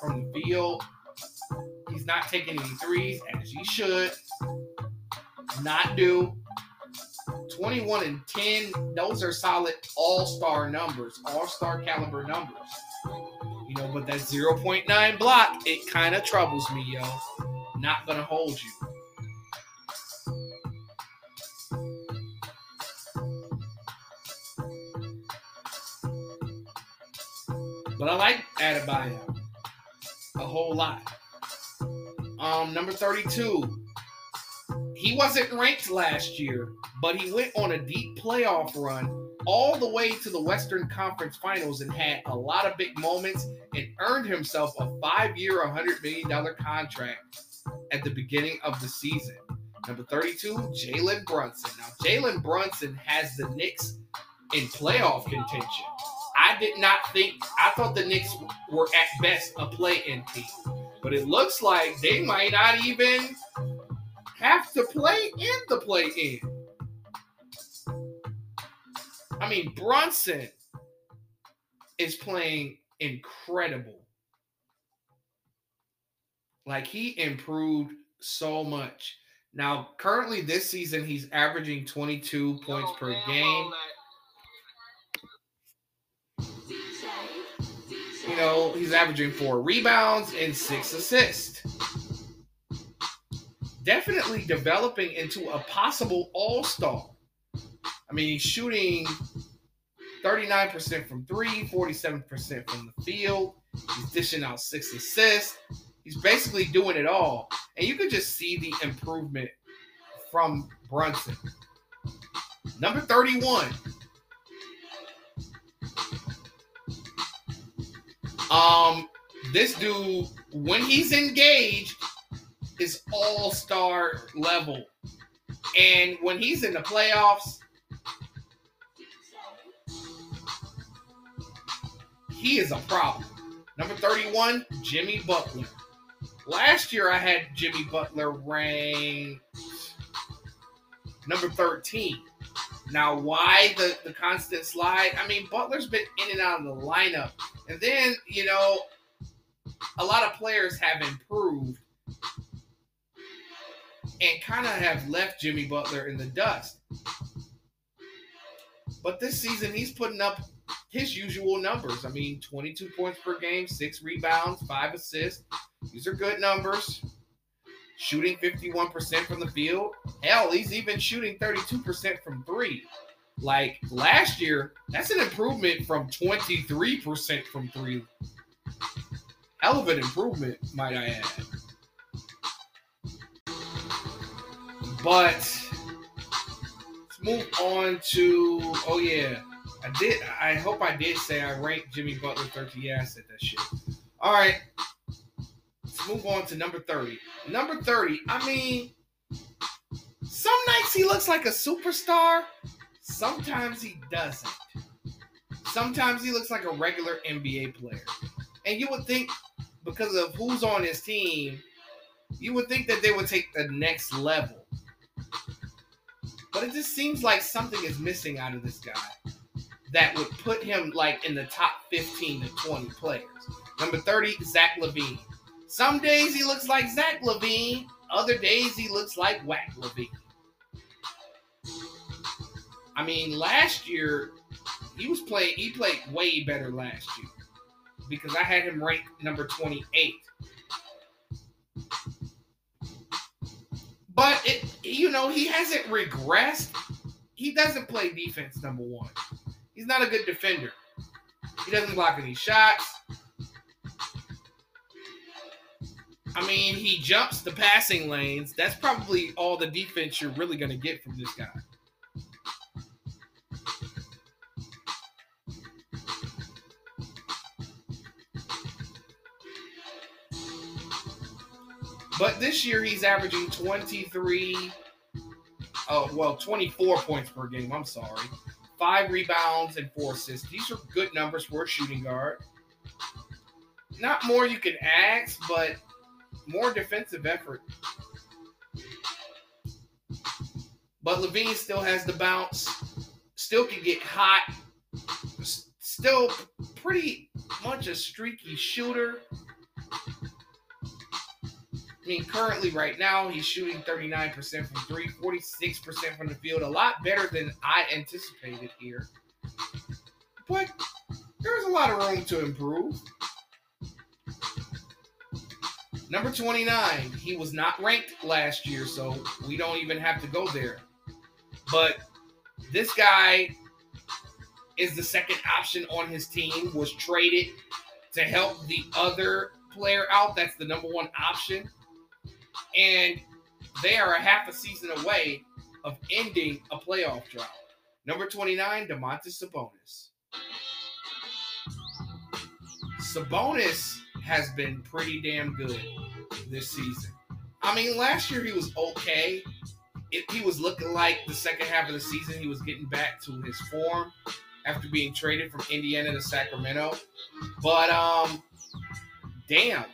from the field. Not taking any threes as he should. not do. 21 and 10, those are solid all-star numbers, all-star caliber numbers. You know, but that 0.9 block, it kind of troubles me, yo. Not gonna hold you. But I like Adebayo a whole lot. Um, number 32. He wasn't ranked last year, but he went on a deep playoff run all the way to the Western Conference Finals and had a lot of big moments and earned himself a five-year, $100 million contract at the beginning of the season. Number 32, Jalen Brunson. Now, Jalen Brunson has the Knicks in playoff contention. I did not think, I thought the Knicks were at best a play in team. But it looks like they might not even have to play in the play in. I mean, Brunson is playing incredible. Like he improved so much. Now, currently this season, he's averaging 22 points per game. You know, he's averaging four rebounds and six assists. Definitely developing into a possible all star. I mean, he's shooting 39% from three, 47% from the field. He's dishing out six assists. He's basically doing it all. And you can just see the improvement from Brunson. Number 31. Um, this dude, when he's engaged, is all-star level. And when he's in the playoffs, he is a problem. Number 31, Jimmy Butler. Last year I had Jimmy Butler ranked number 13. Now, why the, the constant slide? I mean, Butler's been in and out of the lineup. And then, you know, a lot of players have improved and kind of have left Jimmy Butler in the dust. But this season, he's putting up his usual numbers. I mean, 22 points per game, six rebounds, five assists. These are good numbers. Shooting 51% from the field. Hell, he's even shooting 32% from three. Like last year, that's an improvement from 23% from three. Hell of an improvement, might I add. But let's move on to oh yeah. I did I hope I did say I ranked Jimmy Butler 30. Yeah, I said that shit. All right. Let's move on to number 30. Number 30, I mean, some nights he looks like a superstar, sometimes he doesn't. Sometimes he looks like a regular NBA player. And you would think, because of who's on his team, you would think that they would take the next level. But it just seems like something is missing out of this guy that would put him like in the top 15 to 20 players. Number 30, Zach LaVine. Some days he looks like Zach LaVine, other days he looks like Whack LaVine. I mean, last year he was playing. He played way better last year because I had him ranked number 28. But it, you know, he hasn't regressed. He doesn't play defense number one. He's not a good defender. He doesn't block any shots. I mean, he jumps the passing lanes. That's probably all the defense you're really going to get from this guy. But this year he's averaging 23, oh, well, 24 points per game. I'm sorry. Five rebounds and four assists. These are good numbers for a shooting guard. Not more you can ask, but more defensive effort. But LaVine still has the bounce, still can get hot, still pretty much a streaky shooter. I mean, currently, right now, he's shooting 39% from three, 46% from the field. A lot better than I anticipated here. But there's a lot of room to improve. Number 29, he was not ranked last year, so we don't even have to go there. But this guy is the second option on his team, was traded to help the other player out. That's the number one option. And they are a half a season away of ending a playoff drought. Number 29, Domantas Sabonis. Sabonis has been pretty damn good this season. I mean, last year he was okay. It, he was looking like the second half of the season he was getting back to his form after being traded from Indiana to Sacramento. But um, damn.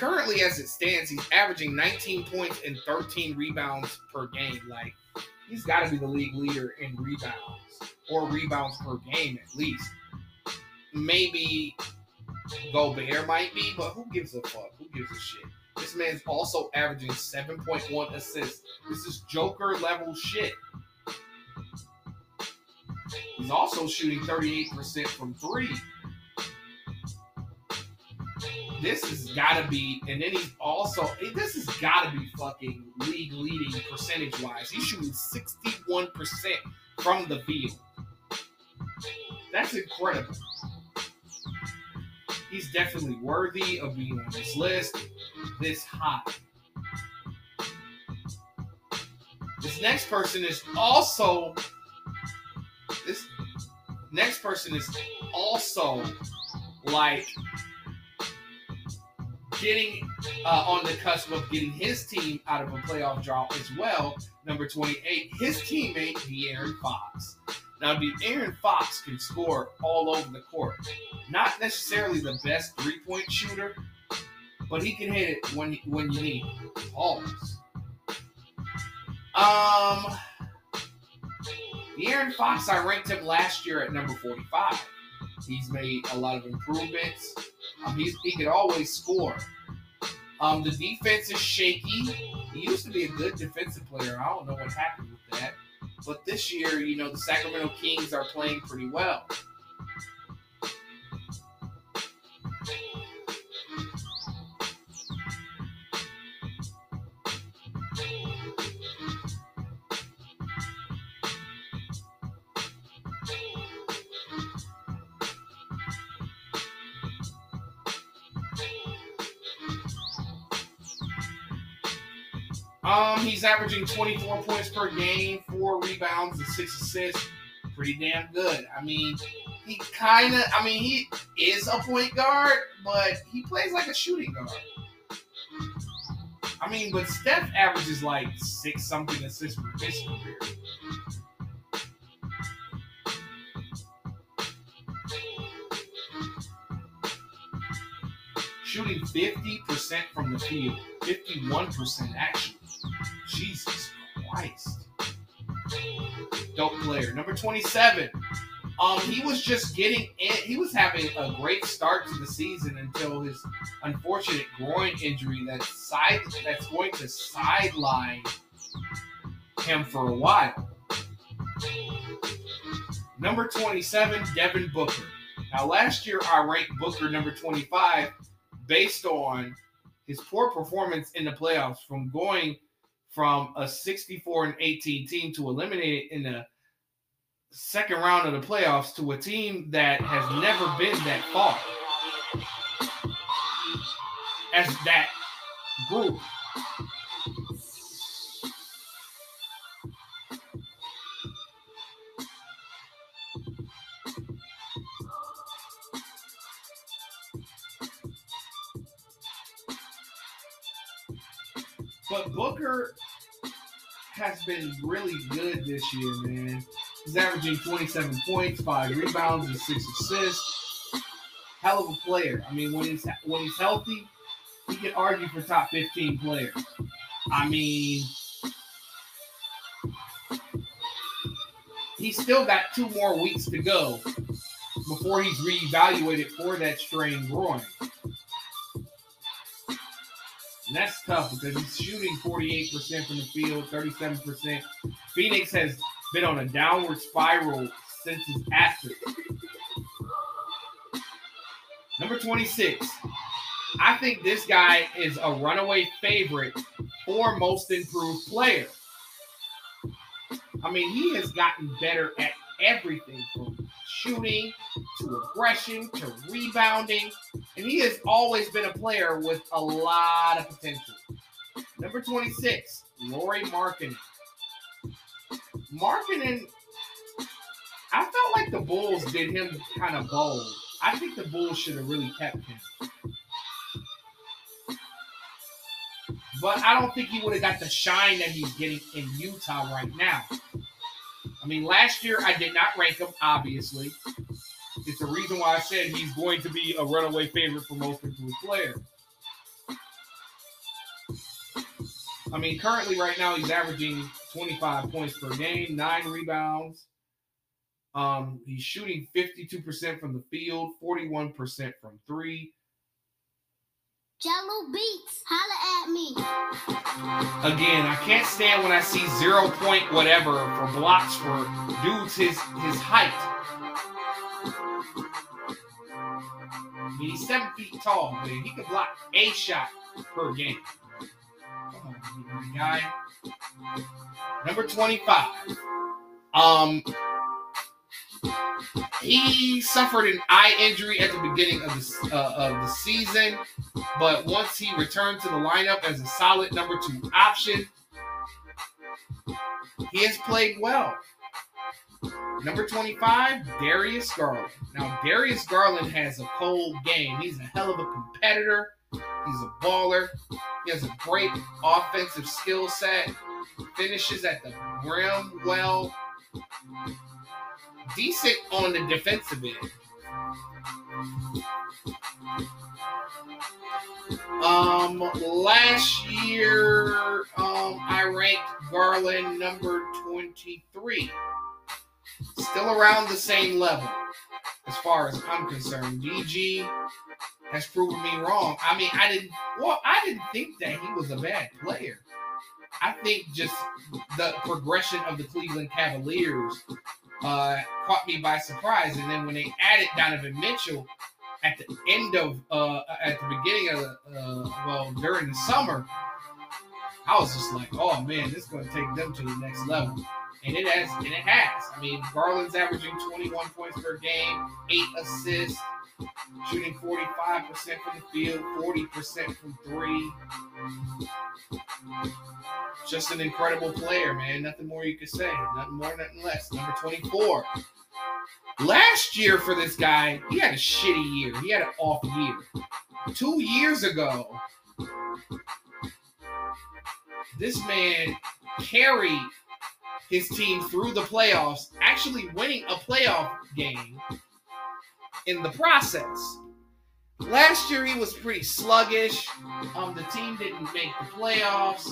Currently, as it stands, he's averaging 19 points and 13 rebounds per game. Like, he's got to be the league leader in rebounds or rebounds per game at least. Maybe Gobert might be, but who gives a fuck? Who gives a shit? This man's also averaging 7.1 assists. This is Joker level shit. He's also shooting 38% from three. This has got to be, and then he's also, this has got to be fucking league leading percentage wise. He's shooting 61% from the field. That's incredible. He's definitely worthy of being on this list this high. This next person is also this next person is also like getting uh, on the cusp of getting his team out of a playoff drought as well. Number 28, his teammate De'Aaron Fox. Now, De'Aaron Fox can score all over the court. Not necessarily the best three-point shooter, but he can hit it when when you need. Pause. Um, De'Aaron Fox, I ranked him last year at number 45. He's made a lot of improvements. Um, he's, he could always score. Um, the defense is shaky. He used to be a good defensive player. I don't know what happened with that. But this year, you know, the Sacramento Kings are playing pretty well. Averaging 24 points per game, four rebounds, and six assists. Pretty damn good. I mean, he kind of, I mean, he is a point guard, but he plays like a shooting guard. I mean, but Steph averages like six something assists per career. Shooting 50% from the field, 51% actually. Jesus Christ. Dope player. Number 27. Um, he was just getting in. He was having a great start to the season until his unfortunate groin injury that side that's going to sideline him for a while. Number 27, Devin Booker. Now, last year I ranked Booker number 25 based on his poor performance in the playoffs from going from a 64 and 18 team to eliminate in the second round of the playoffs to a team that has never been that far as that group. Been really good this year, man. He's averaging 27 points, five rebounds, and six assists. Hell of a player. I mean, when he's when he's healthy, he can argue for top 15 players. I mean, he's still got two more weeks to go before he's reevaluated for that strained groin. And that's tough because he's shooting 48% from the field, 37%. Phoenix has been on a downward spiral since his absence. Number 26. I think this guy is a runaway favorite for most improved player. I mean, he has gotten better at everything from shooting to aggression to rebounding, and he has always been a player with a lot of potential. Number 26, Lauri Markin. Markkanen, I felt like the Bulls did him kind of bold. I think the Bulls should have really kept him. But I don't think he would have got the shine that he's getting in Utah right now. I mean, last year I did not rank him, obviously. The reason why I said he's going to be a runaway favorite for most improved player. I mean, currently right now he's averaging 25 points per game, nine rebounds. Um, he's shooting 52% from the field, 41% from three. Jello Beats, holla at me. Again, I can't stand when I see zero point whatever for blocks for dudes his his height. He's seven feet tall, but he can block a shot per game. Guy. Number 25. Um, he suffered an eye injury at the beginning of the, uh, of the season, but once he returned to the lineup as a solid number two option, he has played well. Number 25, Darius Garland. Now, Darius Garland has a cold game. He's a hell of a competitor. He's a baller. He has a great offensive skill set. Finishes at the rim well decent on the defensive end. Um, last year, um, I ranked Garland number 23. Still around the same level as far as I'm concerned. DG has proven me wrong. I mean, I didn't, well, I didn't think that he was a bad player. I think just the progression of the Cleveland Cavaliers uh, caught me by surprise. And then when they added Donovan Mitchell at the end of, uh, at the beginning of, uh, well, during the summer, I was just like, oh man, this is going to take them to the next level. And it has, and it has. I mean, Garland's averaging 21 points per game, eight assists, shooting 45% from the field, 40% from three. Just an incredible player, man. Nothing more you could say. Nothing more, nothing less. Number 24. Last year for this guy, he had a shitty year. He had an off year. Two years ago, this man carried his team through the playoffs, actually winning a playoff game in the process. Last year he was pretty sluggish. Um, the team didn't make the playoffs.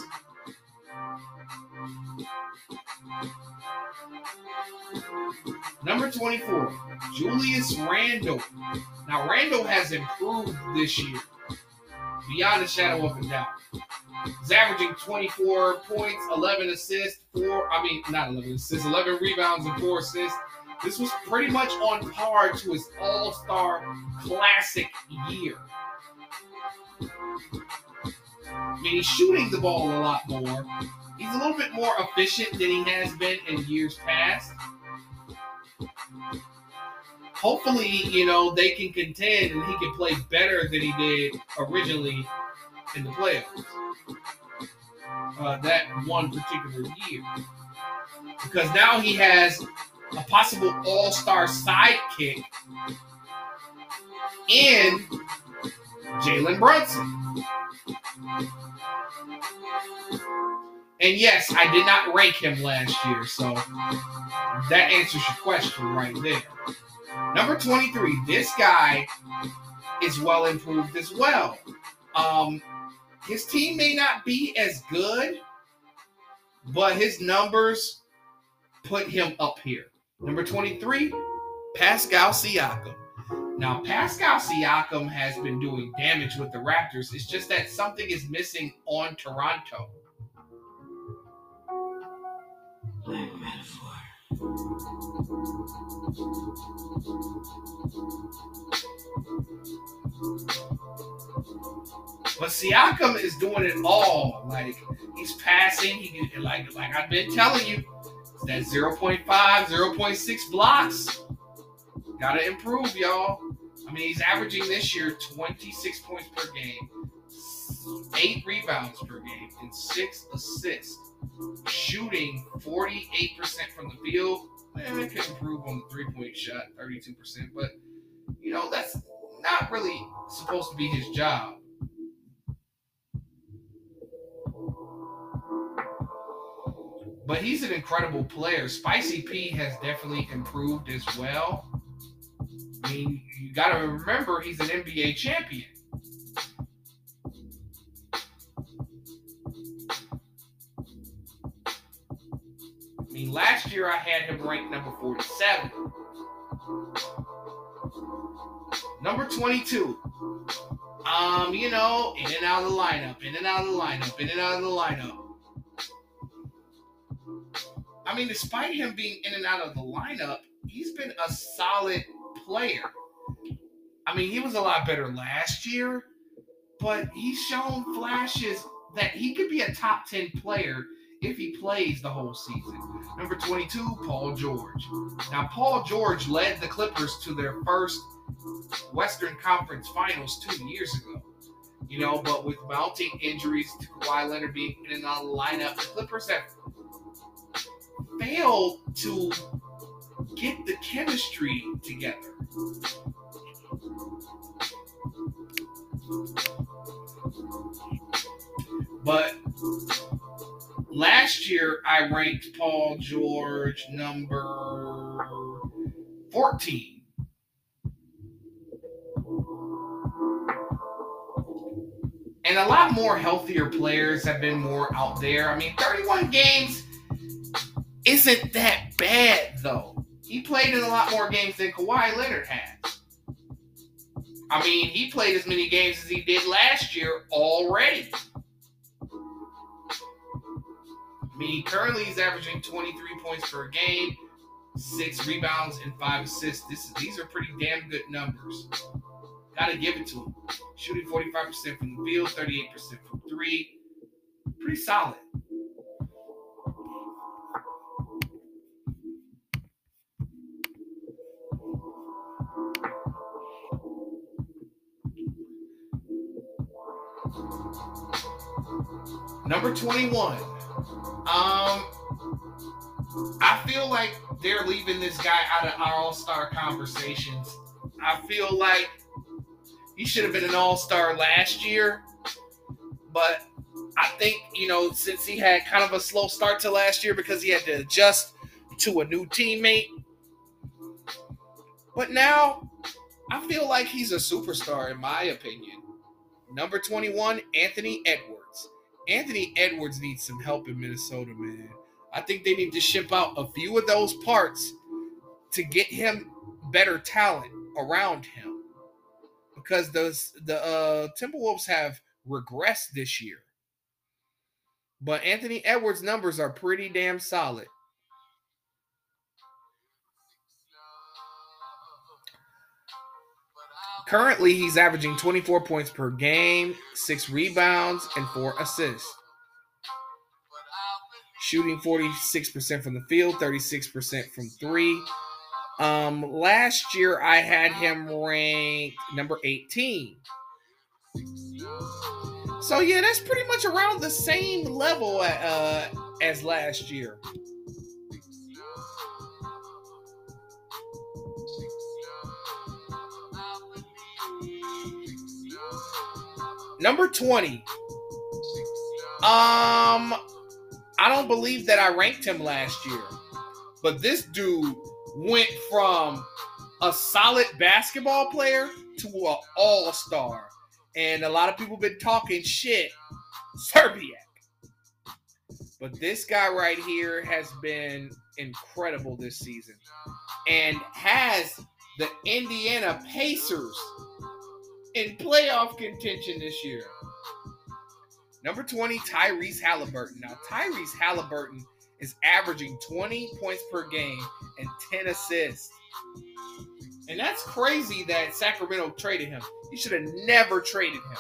Number 24, Julius Randle. Now, Randle has improved this year beyond a shadow of a doubt. He's averaging 24 points, 11 assists, four, I mean, not 11 assists, 11 rebounds and four assists. This was pretty much on par to his All Star Classic year. I mean, he's shooting the ball a lot more. He's a little bit more efficient than he has been in years past. Hopefully, you know, they can contend and he can play better than he did originally in the playoffs. Uh, that one particular year. Because now he has a possible all star sidekick in Jalen Brunson. And yes, I did not rank him last year, so that answers your question right there. Number 23, this guy is well improved as well. Um, his team may not be as good, but his numbers put him up here. Number 23, Pascal Siakam. Now, Pascal Siakam has been doing damage with the Raptors. It's just that something is missing on Toronto. But Siakam is doing it all. Like he's passing. He can, like like I've been telling you, that 0.5, 0.6 blocks. Gotta improve, y'all. I mean, he's averaging this year 26 points per game, eight rebounds per game, and six assists. Shooting 48% from the field. Man, it could improve on the three-point shot, 32%, but you know, that's not really supposed to be his job. But he's an incredible player. Spicy P has definitely improved as well. I mean, you got to remember he's an NBA champion. I mean, last year I had him ranked number 47. Number 22. Um, you know, in and out of the lineup, in and out of the lineup, in and out of the lineup. I mean, despite him being in and out of the lineup, he's been a solid player. I mean, he was a lot better last year, but he's shown flashes that he could be a top 10 player if he plays the whole season. Number 22, Paul George. Now, Paul George led the Clippers to their first Western Conference Finals two years ago. You know, but with mounting injuries to Kawhi Leonard being in and out of the lineup, the Clippers have failed to get the chemistry together. But last year I ranked Paul George number 14. And a lot more healthier players have been more out there. I mean, 31 games isn't that bad though. He played in a lot more games than Kawhi Leonard has. I mean, he played as many games as he did last year already. I mean, currently he's averaging 23 points per game, six rebounds, and five assists. This is, these are pretty damn good numbers. Gotta give it to him. Shooting 45% from the field, 38% from three. Pretty solid. Number 21. Um, I feel like they're leaving this guy out of our all-star conversations. I feel like he should have been an all-star last year, but I think you know since he had kind of a slow start to last year because he had to adjust to a new teammate. But now I feel like he's a superstar in my opinion. Number 21, Anthony Edwards. Anthony Edwards needs some help in Minnesota, man. I think they need to ship out a few of those parts to get him better talent around him. Because those the uh, Timberwolves have regressed this year. But Anthony Edwards' numbers are pretty damn solid. Currently, he's averaging 24 points per game, six rebounds, and four assists. Shooting 46% from the field, 36% from three. Um, last year I had him ranked number 18. So yeah, that's pretty much around the same level uh, as last year. Number 20. Um, I don't believe that I ranked him last year. But this dude went from a solid basketball player to an all-star. And a lot of people been talking shit. Serbiak. But this guy right here has been incredible this season and has the Indiana Pacers in playoff contention this year. Number 20, Tyrese Halliburton. Now, Tyrese Halliburton is averaging 20 points per game and 10 assists. And that's crazy that Sacramento traded him. You should have never traded him.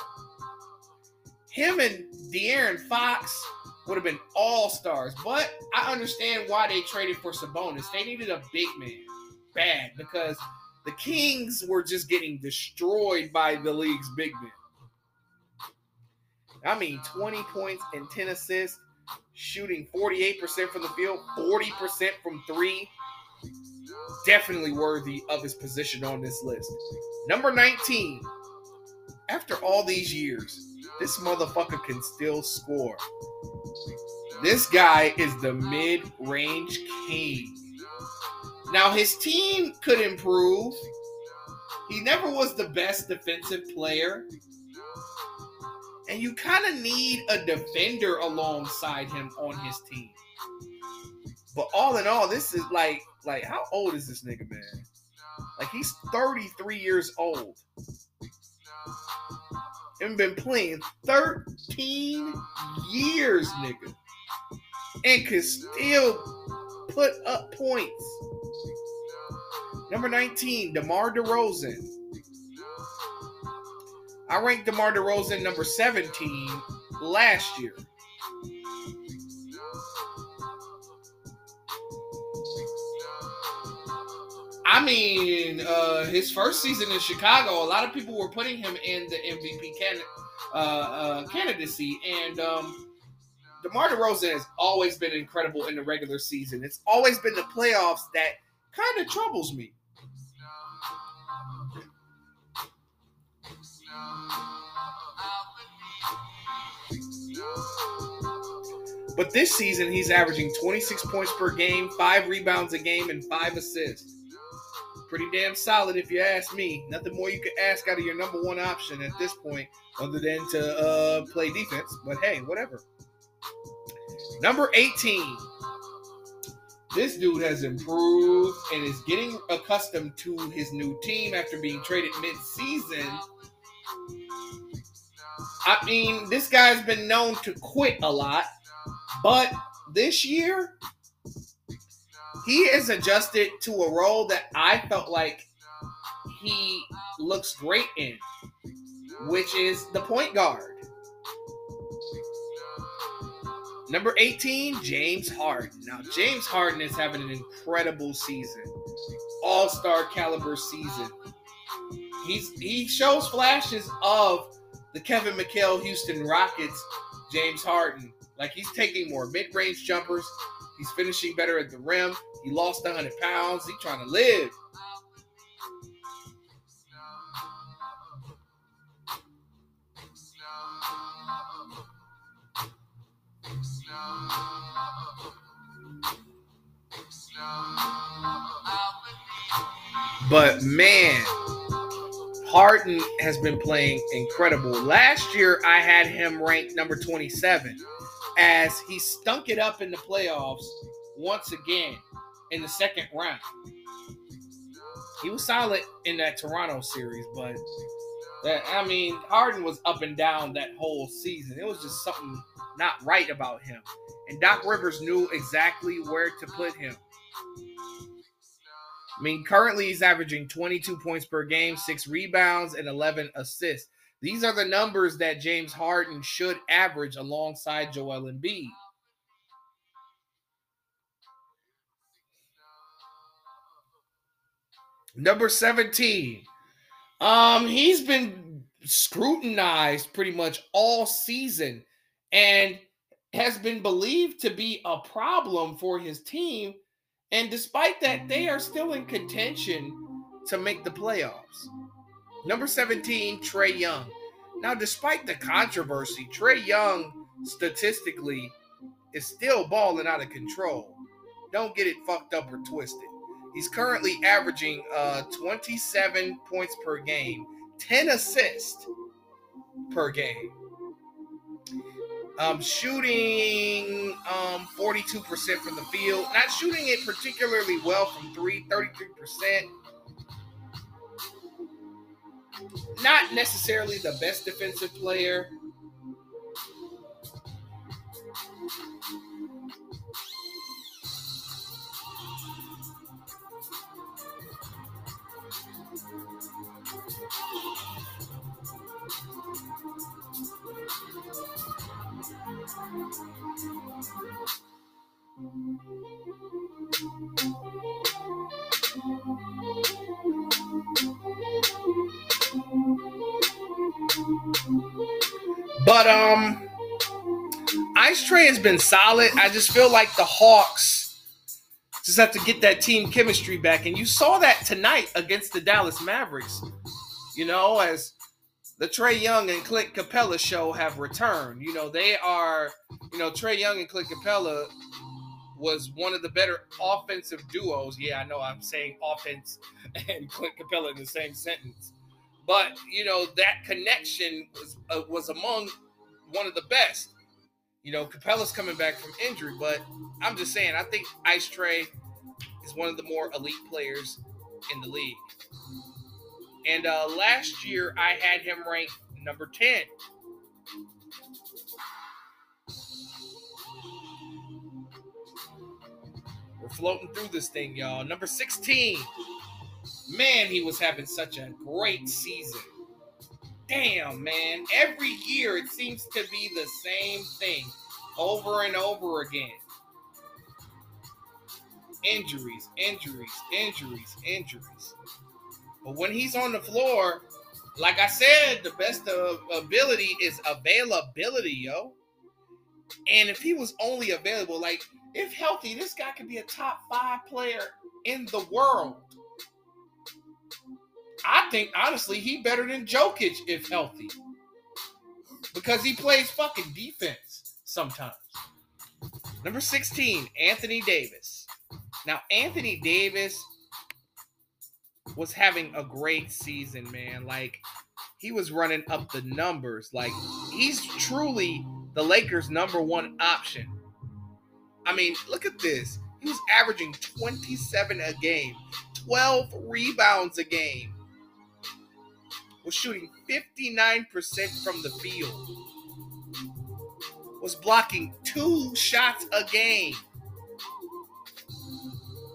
Him and De'Aaron Fox would have been all stars, but I understand why they traded for Sabonis. They needed a big man bad because the Kings were just getting destroyed by the league's big men. I mean, 20 points and 10 assists, shooting 48% from the field, 40% from three. Definitely worthy of his position on this list. Number 19. After all these years, this motherfucker can still score. This guy is the mid range king. Now, his team could improve. He never was the best defensive player. And you kind of need a defender alongside him on his team. But all in all, this is like, like, how old is this nigga, man? Like, he's 33 years old. And been playing 13 years, nigga. And can still put up points. Number 19, DeMar DeRozan. I ranked DeMar DeRozan number 17 last year. I mean, uh, his first season in Chicago, a lot of people were putting him in the MVP can, uh, uh, candidacy, and um, DeMar DeRozan has always been incredible in the regular season. It's always been the playoffs that kind of troubles me. But this season, he's averaging 26 points per game, five rebounds a game, and five assists. Pretty damn solid, if you ask me. Nothing more you could ask out of your number one option at this point, other than to uh, play defense. But hey, whatever. Number 18. This dude has improved and is getting accustomed to his new team after being traded mid-season. I mean, this guy's been known to quit a lot but this year, he has adjusted to a role that I felt like he looks great in, which is the point guard. Number 18, James Harden. Now, James Harden is having an incredible season, all star caliber season. He's he shows flashes of the Kevin McHale Houston Rockets, James Harden. Like he's taking more mid-range jumpers. He's finishing better at the rim. He lost 100 pounds. He's trying to live. But man, Harden has been playing incredible. Last year, I had him ranked number 27 as he stunk it up in the playoffs once again in the second round. He was solid in that Toronto series, but that I mean, Harden was up and down that whole season. It was just something not right about him. And Doc Rivers knew exactly where to put him. I mean, currently he's averaging 22 points per game, six rebounds, and 11 assists. These are the numbers that James Harden should average alongside Joel Embiid. Number 17. Um, he's been scrutinized pretty much all season and has been believed to be a problem for his team. And despite that, they are still in contention to make the playoffs. Number 17, Trae Young. Now, despite the controversy, Trae Young statistically is still balling out of control. Don't get it fucked up or twisted. He's currently averaging uh, 27 points per game, 10 assists per game. Um, shooting um 42% from the field, not shooting it particularly well from three, 33%. Not necessarily the best defensive player. But um Ice Trae has been solid. I just feel like the Hawks just have to get that team chemistry back. And you saw that tonight against the Dallas Mavericks. You know, as the Trae Young and Clint Capela show have returned. You know, they are, you know, Trae Young and Clint Capela was one of the better offensive duos. Yeah, I know I'm saying offense and Clint Capela in the same sentence. But, you know, that connection was uh, was among one of the best. You know, Capela's coming back from injury, but I'm just saying, I think Ice Trae is one of the more elite players in the league. And uh, last year, I had him ranked number 10. We're floating through this thing, y'all. Number 16. Man, he was having such a great season. Damn, man. Every year it seems to be the same thing over and over again. Injuries, injuries, injuries, injuries. But when he's on the floor, like I said, the best of ability is availability, yo. And if he was only available, like if healthy, this guy could be a top five player in the world. I think honestly he better than Jokic if healthy. Because he plays fucking defense sometimes. Number 16, Anthony Davis. Now, Anthony Davis was having a great season, man. Like he was running up the numbers. Like he's truly the Lakers' number one option. I mean, look at this. He was averaging 27 a game, 12 rebounds a game, was shooting 59% from the field, was blocking two shots a game.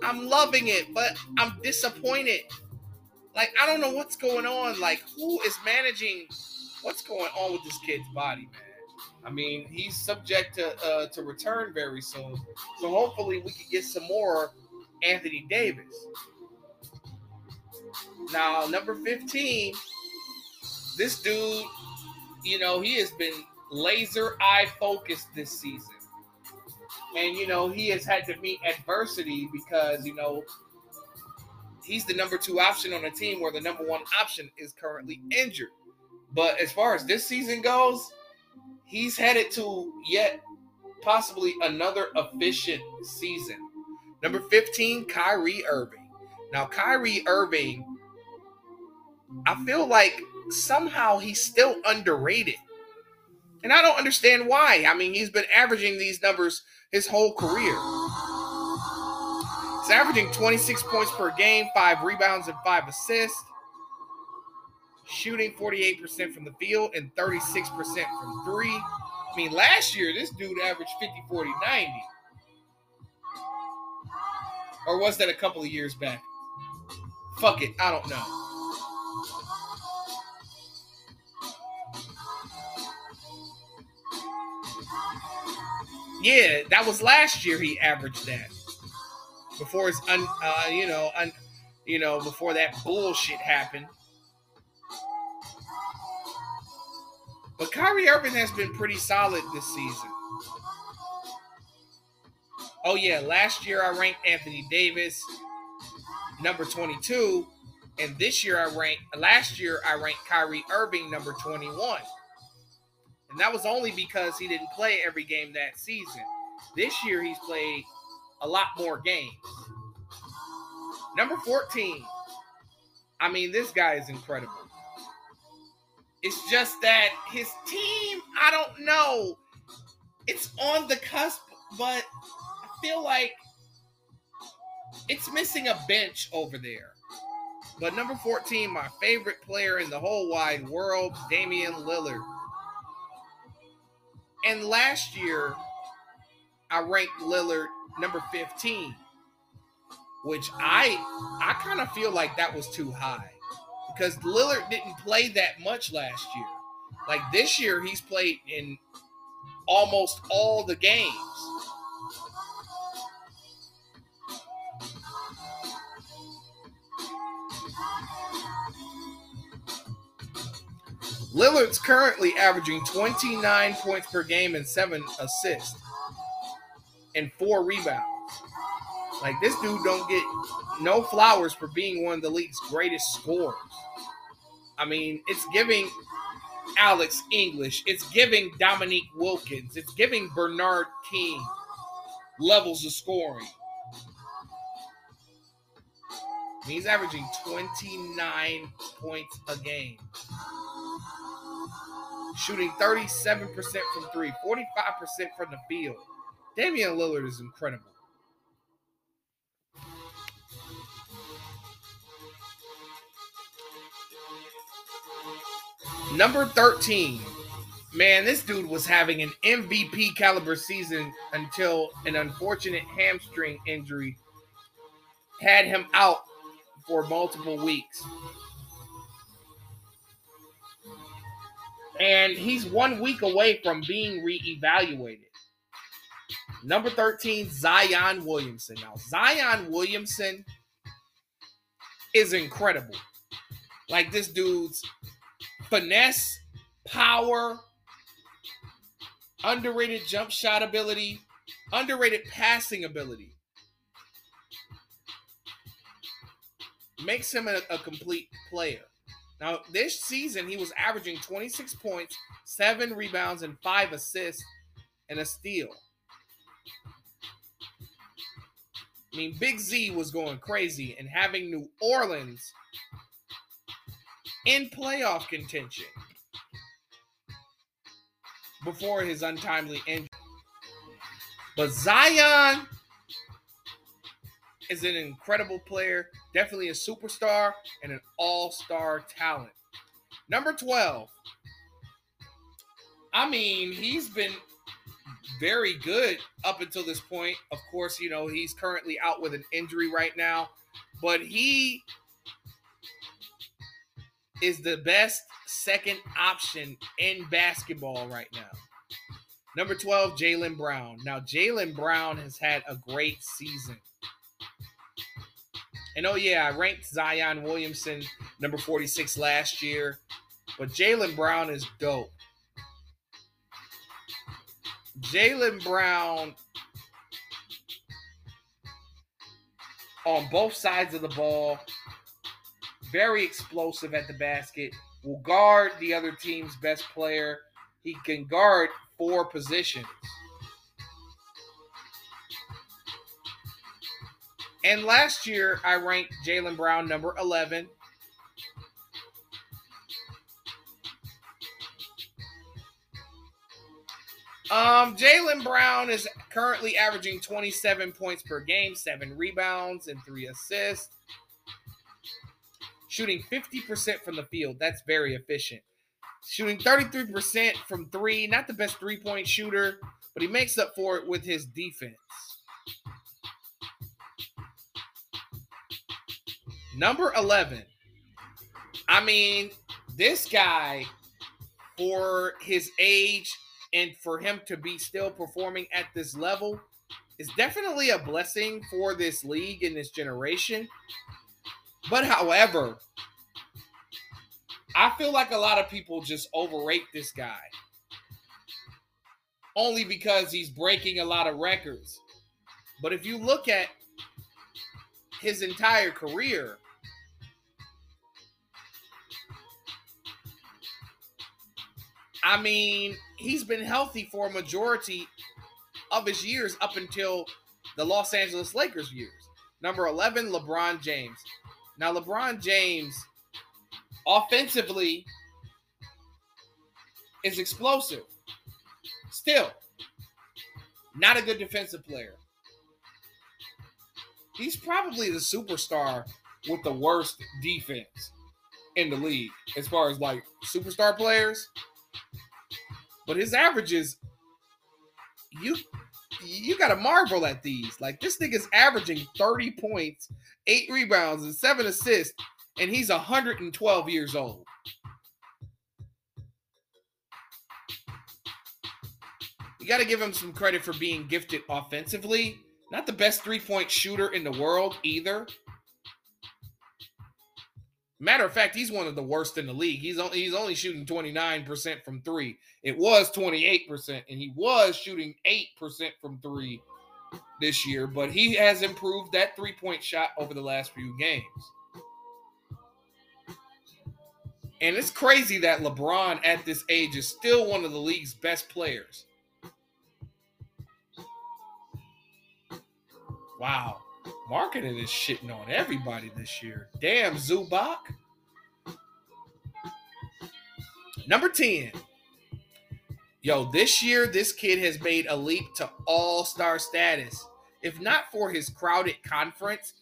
I'm loving it, but I'm disappointed. Like, I don't know what's going on. Like, who is managing what's going on with this kid's body, man? I mean, he's subject to uh, to return very soon. So hopefully we can get some more Anthony Davis. Now, number 15, this dude, you know, he has been laser eye focused this season. And, you know, he has had to meet adversity because, you know, he's the number two option on a team where the number one option is currently injured. But as far as this season goes, he's headed to yet possibly another efficient season. Number 15, Kyrie Irving. Now, Kyrie Irving, I feel like somehow he's still underrated. And I don't understand why. I mean, he's been averaging these numbers his whole career. He's averaging 26 points per game, five rebounds, and five assists shooting 48% from the field and 36% from three. I mean, last year, this dude averaged 50, 40, 90. Or was that a couple of years back? Fuck it. I don't know. Yeah, that was last year he averaged that. Before it's un, uh, you know, un, you know, before that bullshit happened. But Kyrie Irving has been pretty solid this season. Oh yeah, last year I ranked Anthony Davis number 22, and this year I ranked last year I ranked Kyrie Irving number 21. And that was only because he didn't play every game that season. This year he's played a lot more games. Number 14. I mean, this guy is incredible. It's just that his team, I don't know. it's on the cusp, but I feel like it's missing a bench over there. But number 14, my favorite player in the whole wide world, Damian Lillard. And last year, I ranked Lillard number 15, which I I kind of feel like that was too high because Lillard didn't play that much last year. Like this year, he's played in almost all the games. Lillard's currently averaging 29 points per game and seven assists and four rebounds. Like this dude don't get no flowers for being one of the league's greatest scorers. I mean, it's giving Alex English, it's giving Dominique Wilkins, it's giving Bernard King levels of scoring. He's averaging 29 points a game shooting 37% from three, 45% from the field. Damian Lillard is incredible. Number 13. Man, this dude was having an MVP caliber season until an unfortunate hamstring injury had him out for multiple weeks. and he's one week away from being reevaluated. Number 13, Zion Williamson. Now, Zion Williamson is incredible. Like this dude's finesse, power, underrated jump shot ability, underrated passing ability. Makes him a, a complete player. Now, this season, he was averaging 26 points, seven rebounds, and five assists, and a steal. I mean, Big Z was going crazy and having New Orleans in playoff contention before his untimely injury. But Zion is an incredible player, definitely a superstar and an all-star talent. Number 12. I mean, he's been very good up until this point. Of course, you know, he's currently out with an injury right now, but he is the best second option in basketball right now. Number 12, Jaylen Brown. Now, Jaylen Brown has had a great season. And oh yeah, I ranked Zion Williamson number 46 last year, but Jaylen Brown is dope. Jaylen Brown on both sides of the ball, very explosive at the basket, will guard the other team's best player. He can guard four positions. And last year, I ranked Jaylen Brown number 11. Um, Jaylen Brown is currently averaging 27 points per game, seven rebounds, and three assists. Shooting 50% from the field. That's very efficient. Shooting 33% from three. Not the best three point shooter, but he makes up for it with his defense. Number 11. I mean, this guy, for his age and for him to be still performing at this level, is definitely a blessing for this league and this generation. But however, I feel like a lot of people just overrate this guy. Only because he's breaking a lot of records. But if you look at his entire career, I mean, he's been healthy for a majority of his years up until the Los Angeles Lakers years. Number 11, LeBron James. Now, LeBron James, offensively, is explosive. Still, Not a good defensive player. He's probably the superstar with the worst defense in the league as far as like superstar players. But his averages, you you gotta marvel at these. Like this nigga's averaging 30 points, eight rebounds, and seven assists, and he's 112 years old. You got to give him some credit for being gifted offensively. Not the best three point shooter in the world either. Matter of fact, he's one of the worst in the league. He's only he's only shooting 29% from 3. It was 28% and he was shooting 8% from 3 this year, but he has improved that three-point shot over the last few games. And it's crazy that LeBron at this age is still one of the league's best players. Wow. Marketing is shitting on everybody this year. Damn, Zubac. Number 10. Yo, this year, this kid has made a leap to all star status. If not for his crowded conference,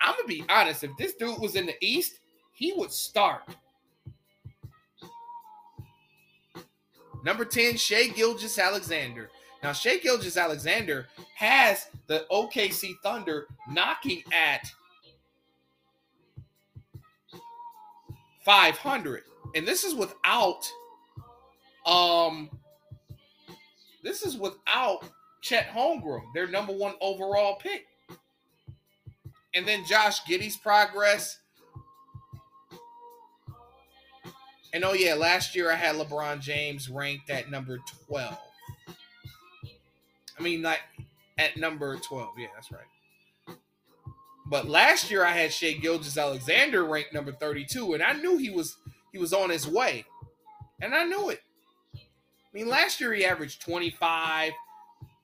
I'm going to be honest. If this dude was in the East, he would start. Number 10, Shai Gilgeous-Alexander. Now, Shai Gilgeous-Alexander has the OKC Thunder knocking at 500. And this is without um this is without Chet Holmgren, their number 1 overall pick. And then Josh Giddey's progress. And oh yeah, last year I had LeBron James ranked at number 12. I mean, like at number 12. Yeah, that's right. But last year I had Shai Gilgeous-Alexander ranked number 32, and I knew he was he was on his way. And I knew it. I mean, last year he averaged 25,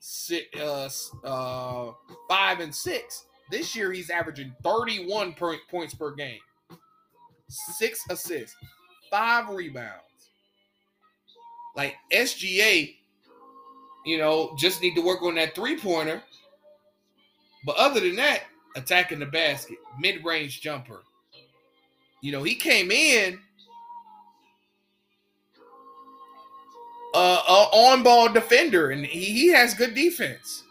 six, uh, uh, 5 and 6. This year he's averaging 31 per, points per game, six assists, five rebounds. Like SGA you know, just need to work on that three pointer. But other than that, attacking the basket, mid range jumper. You know, he came in uh, uh on ball defender, and he, he has good defense.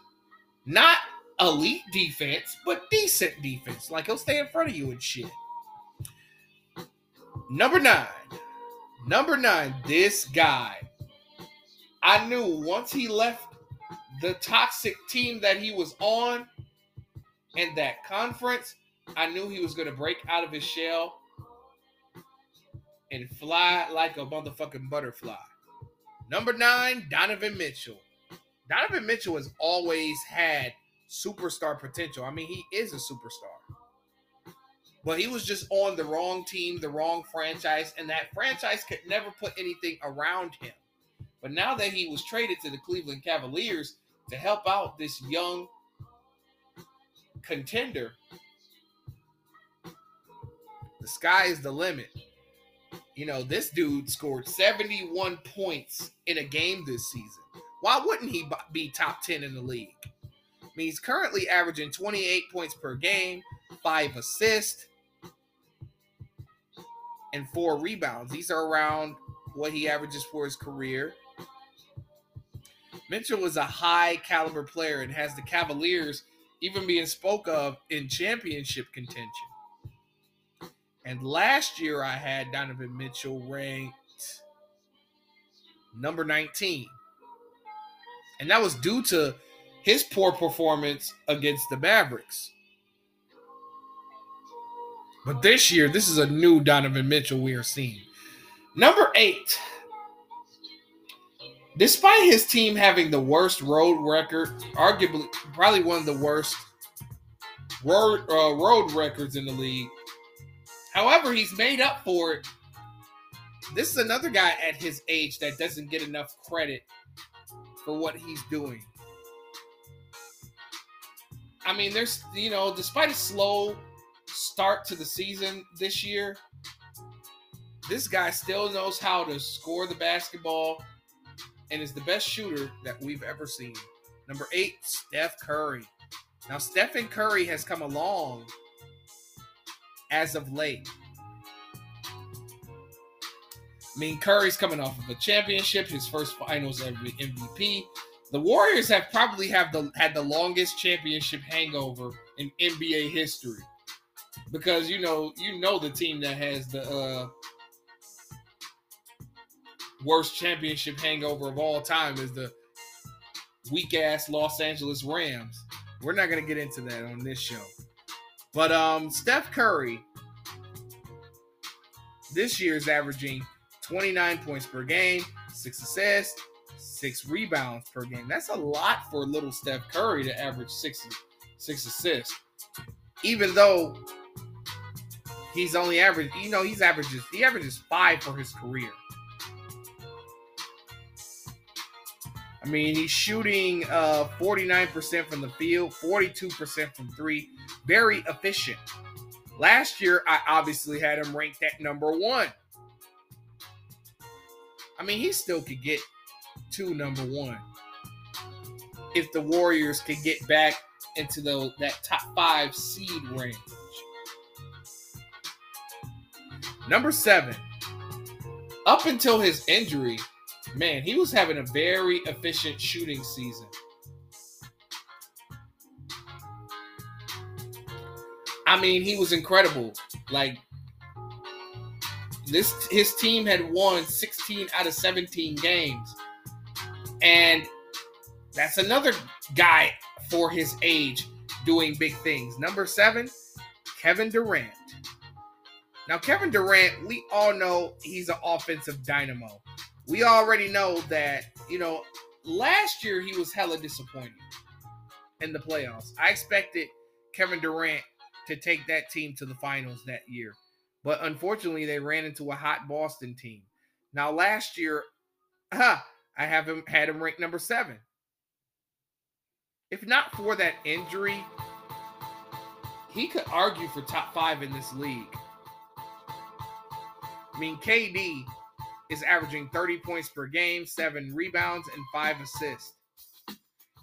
Not elite defense, but decent defense. Like he'll stay in front of you and shit. Number nine. Number nine, this guy I knew once he left the toxic team that he was on in that conference, I knew he was going to break out of his shell and fly like a motherfucking butterfly. Number nine, Donovan Mitchell. Donovan Mitchell has always had superstar potential. I mean, he is a superstar. But he was just on the wrong team, the wrong franchise, and that franchise could never put anything around him. But now that he was traded to the Cleveland Cavaliers to help out this young contender, the sky is the limit. You know, this dude scored 71 points in a game this season. Why wouldn't he be top 10 in the league? I mean, he's currently averaging 28 points per game, five assists, and four rebounds. These are around what he averages for his career. Mitchell is a high caliber player and has the Cavaliers even being spoke of in championship contention. And last year I had Donovan Mitchell ranked number 19. And that was due to his poor performance against the Mavericks. But this year, this is a new Donovan Mitchell we are seeing. Number eight, despite his team having the worst road record, arguably probably one of the worst road uh, road records in the league. However, he's made up for it. This is another guy at his age that doesn't get enough credit for what he's doing. I mean, there's you know, despite a slow start to the season this year, this guy still knows how to score the basketball and is the best shooter that we've ever seen. Number eight, Steph Curry. Now, Stephen Curry has come along as of late. I mean, Curry's coming off of a championship, his first finals MVP. The Warriors have probably have the had the longest championship hangover in NBA history. Because you know, you know the team that has the uh, worst championship hangover of all time is the weak ass Los Angeles Rams. We're not gonna get into that on this show. But um Steph Curry this year is averaging 29 points per game, six assists, six rebounds per game. That's a lot for little Steph Curry to average six six assists. Even though he's only average, you know, he's averages he averages five for his career. I mean, he's shooting uh 49% from the field, 42% from three. Very efficient. Last year, I obviously had him ranked at number one. I mean, he still could get to number one if the Warriors could get back into the that top five seed range. Number seven, up until his injury, man, he was having a very efficient shooting season. I mean, he was incredible. Like this his team had won 16 out of 17 games. And that's another guy for his age doing big things. Number 7, Kevin Durant. Now, Kevin Durant, we all know he's an offensive dynamo we already know that, you know, last year he was hella disappointing in the playoffs. I expected Kevin Durant to take that team to the finals that year. But unfortunately, they ran into a hot Boston team. Now, last year, huh, I have him had him ranked number seven. If not for that injury, he could argue for top five in this league. I mean, KD is averaging 30 points per game, seven rebounds, and five assists.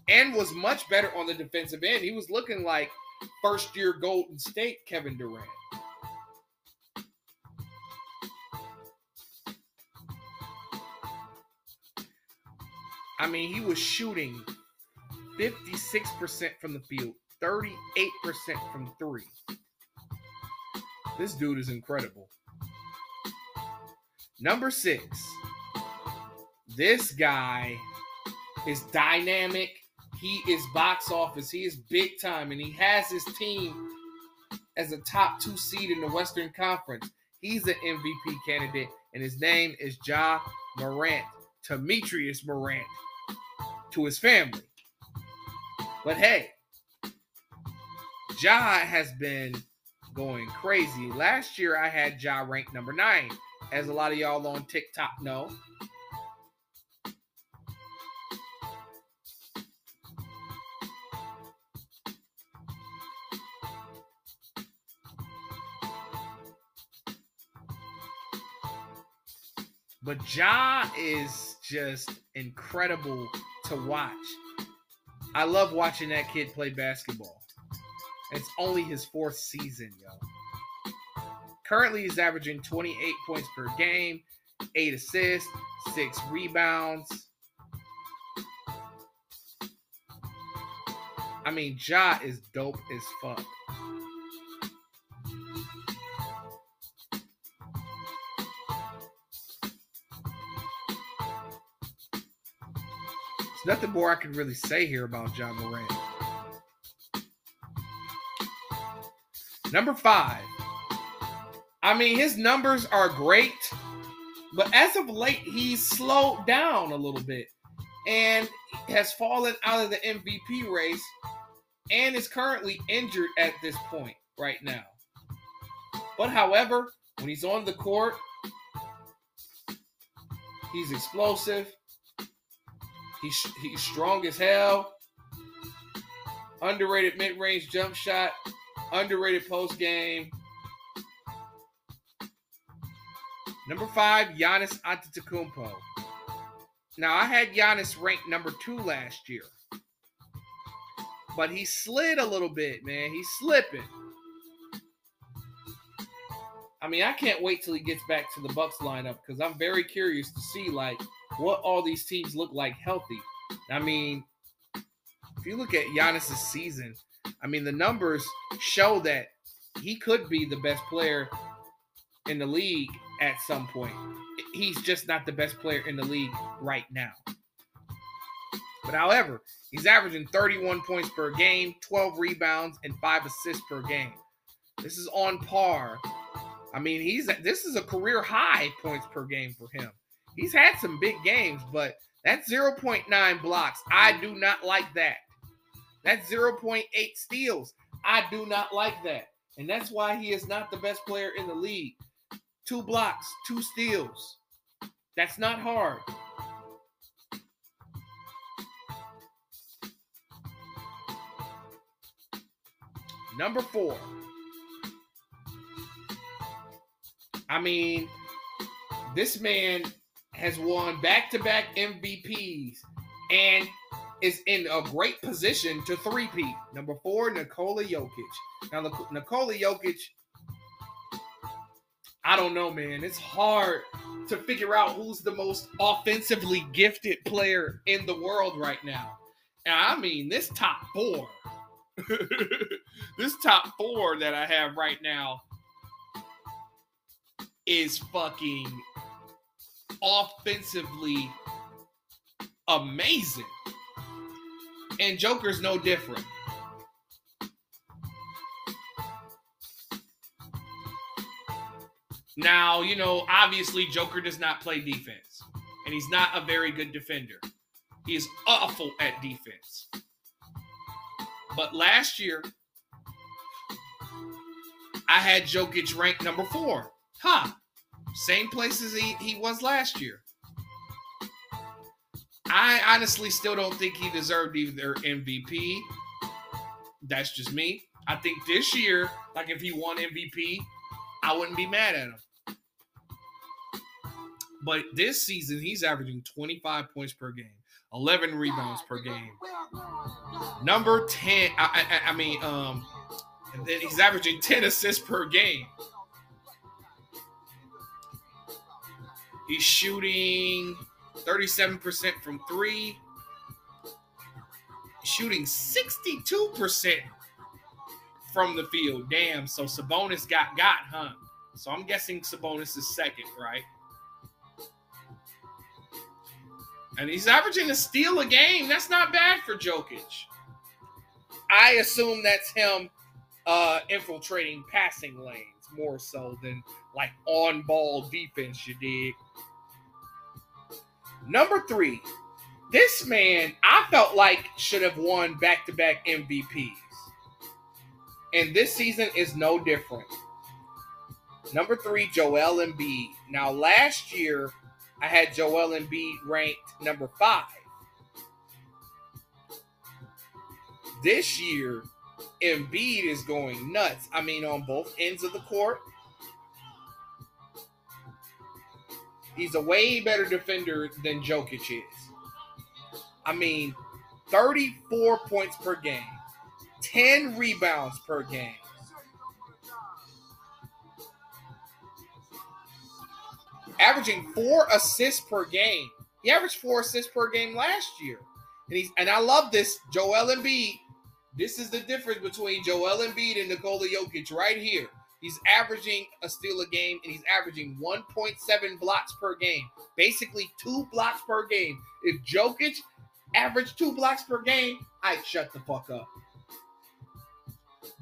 And was much better on the defensive end. He was looking like first year Golden State Kevin Durant. I mean, he was shooting 56% from the field, 38% from three. This dude is incredible. Number six, this guy is dynamic. He is box office. He is big time, and he has his team as a top two seed in the Western Conference. He's an MVP candidate, and his name is Ja Morant, Demetrius Morant, to his family. But hey, Ja has been going crazy. Last year, I had Ja ranked number nine as a lot of y'all on TikTok know. But Ja is just incredible to watch. I love watching that kid play basketball. It's only his fourth season, yo. Currently, he's averaging 28 points per game, eight assists, six rebounds. I mean, Ja is dope as fuck. There's nothing more I can really say here about Ja Morant. Number five, I mean, his numbers are great, but as of late, he's slowed down a little bit and has fallen out of the MVP race and is currently injured at this point right now. But however, when he's on the court, he's explosive. He's, he's strong as hell. Underrated mid range jump shot. Underrated post game. Number five, Giannis Antetokounmpo. Now I had Giannis ranked number two last year. but he slid a little bit, man. He's slipping. I mean, I can't wait till he gets back to the Bucks lineup because I'm very curious to see like what all these teams look like healthy. I mean, if you look at Giannis's season, I mean the numbers show that he could be the best player in the league at some point. He's just not the best player in the league right now. But however, he's averaging 31 points per game, 12 rebounds, and 5 assists per game. This is on par I mean, he's this is a career high points per game for him. He's had some big games, but that's 0.9 blocks. I do not like that. That's 0.8 steals. I do not like that. And that's why he is not the best player in the league. Two blocks, two steals. That's not hard. Number four. I mean, this man has won back to back MVPs and is in a great position to three-peat. Number four, Nikola Jokic. Now, Nikola Jokic, I don't know, man. It's hard to figure out who's the most offensively gifted player in the world right now. And I mean, this top four, this top four that I have right now is fucking offensively amazing. And Joker's no different. Now, you know, obviously Joker does not play defense, and he's not a very good defender. He is awful at defense. But last year, I had Jokic ranked number four. Huh. Same place as he, he was last year. I honestly still don't think he deserved either MVP. That's just me. I think this year, like if he won MVP, I wouldn't be mad at him. But this season, he's averaging 25 points per game, 11 rebounds per game. Number 10, I, I, I mean, um, and then he's averaging 10 assists per game. He's shooting 37% from three, shooting 62% from the field. Damn. So Sabonis got got, huh? So I'm guessing Sabonis is second, right? And he's averaging a steal a game. That's not bad for Jokic. I assume that's him uh, infiltrating passing lanes more so than like on ball defense, you dig? Number three, this man I felt like should have won back to back MVPs. And this season is no different. Number three, Joel Embiid. Now, last year, I had Joel Embiid ranked number five. This year, Embiid is going nuts. I mean, on both ends of the court. He's a way better defender than Jokic is. I mean, 34 points per game, 10 rebounds per game. Averaging four assists per game. He averaged four assists per game last year. And he's and I love this. Joel Embiid. This is the difference between Joel Embiid and Nikola Jokic right here. He's averaging a steal a game and he's averaging 1.7 blocks per game. Basically, two blocks per game. If Jokic averaged two blocks per game, I'd shut the fuck up.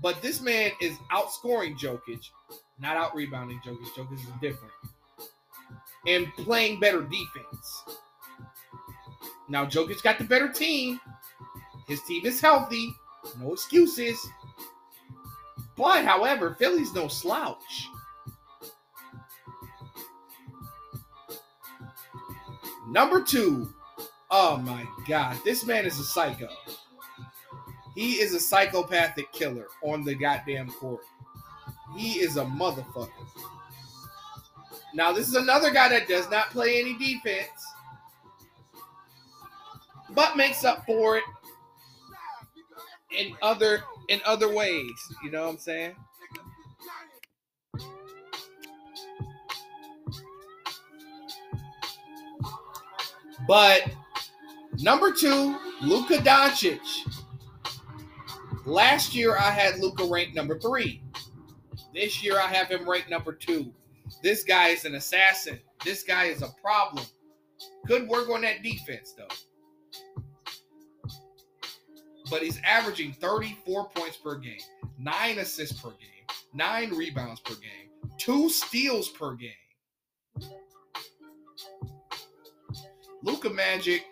But this man is outscoring Jokic, not out rebounding Jokic. Jokic is different. And playing better defense. Now, Jokic got the better team. His team is healthy. No excuses. But, however, Philly's no slouch. Number two, oh my God, this man is a psycho. He is a psychopathic killer on the goddamn court. He is a motherfucker. Now, this is another guy that does not play any defense, but makes up for it in other in other ways. You know what I'm saying? But number two, Luka Doncic. Last year I had Luka ranked number three. This year I have him ranked number two. This guy is an assassin. This guy is a problem. Could work on that defense though. But he's averaging 34 points per game, nine assists per game, nine rebounds per game, two steals per game. Luka Magic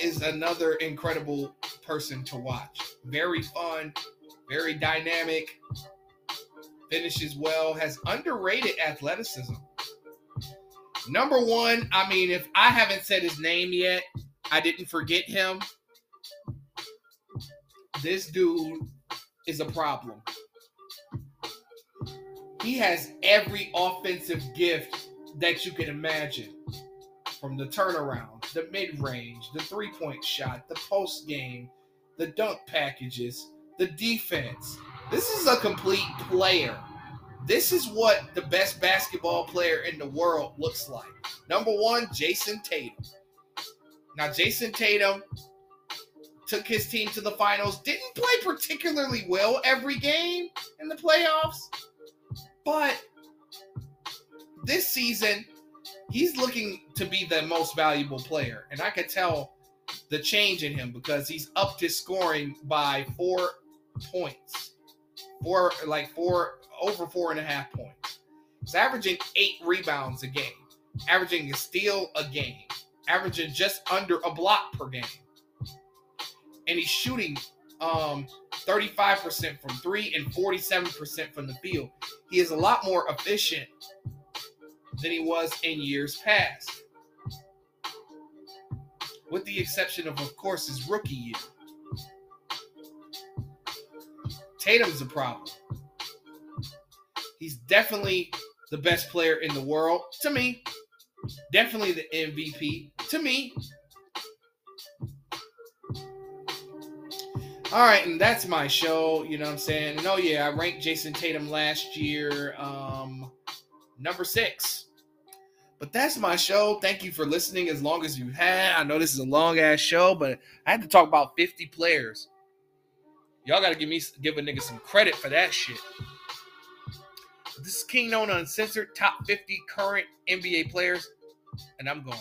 is another incredible person to watch. Very fun, very dynamic, finishes well, has underrated athleticism. Number one, I mean, if I haven't said his name yet, I didn't forget him. This dude is a problem. He has every offensive gift that you can imagine from the turnaround, the mid range, the three point shot, the post game, the dunk packages, the defense. This is a complete player. This is what the best basketball player in the world looks like. Number one, Jayson Tatum. Now, Jayson Tatum took his team to the finals, didn't play particularly well every game in the playoffs, but this season, he's looking to be the most valuable player. And I could tell the change in him because he's upped his scoring by four points. Four, like four, over four and a half points. He's averaging eight rebounds a game, averaging a steal a game, averaging just under a block per game. And he's shooting um 35% from three and 47% from the field. He is a lot more efficient than he was in years past. With the exception of, of course, his rookie year. Tatum's a problem. He's definitely the best player in the world to me. Definitely the MVP to me. All right, and that's my show. You know what I'm saying? And oh yeah, I ranked Jayson Tatum last year, um, number six. But that's my show. Thank you for listening as long as you had. I know this is a long ass show, but I had to talk about 50 players. Y'all gotta give me give a nigga some credit for that shit. This is Kingknown Uncensored, top 50 current NBA players, and I'm going.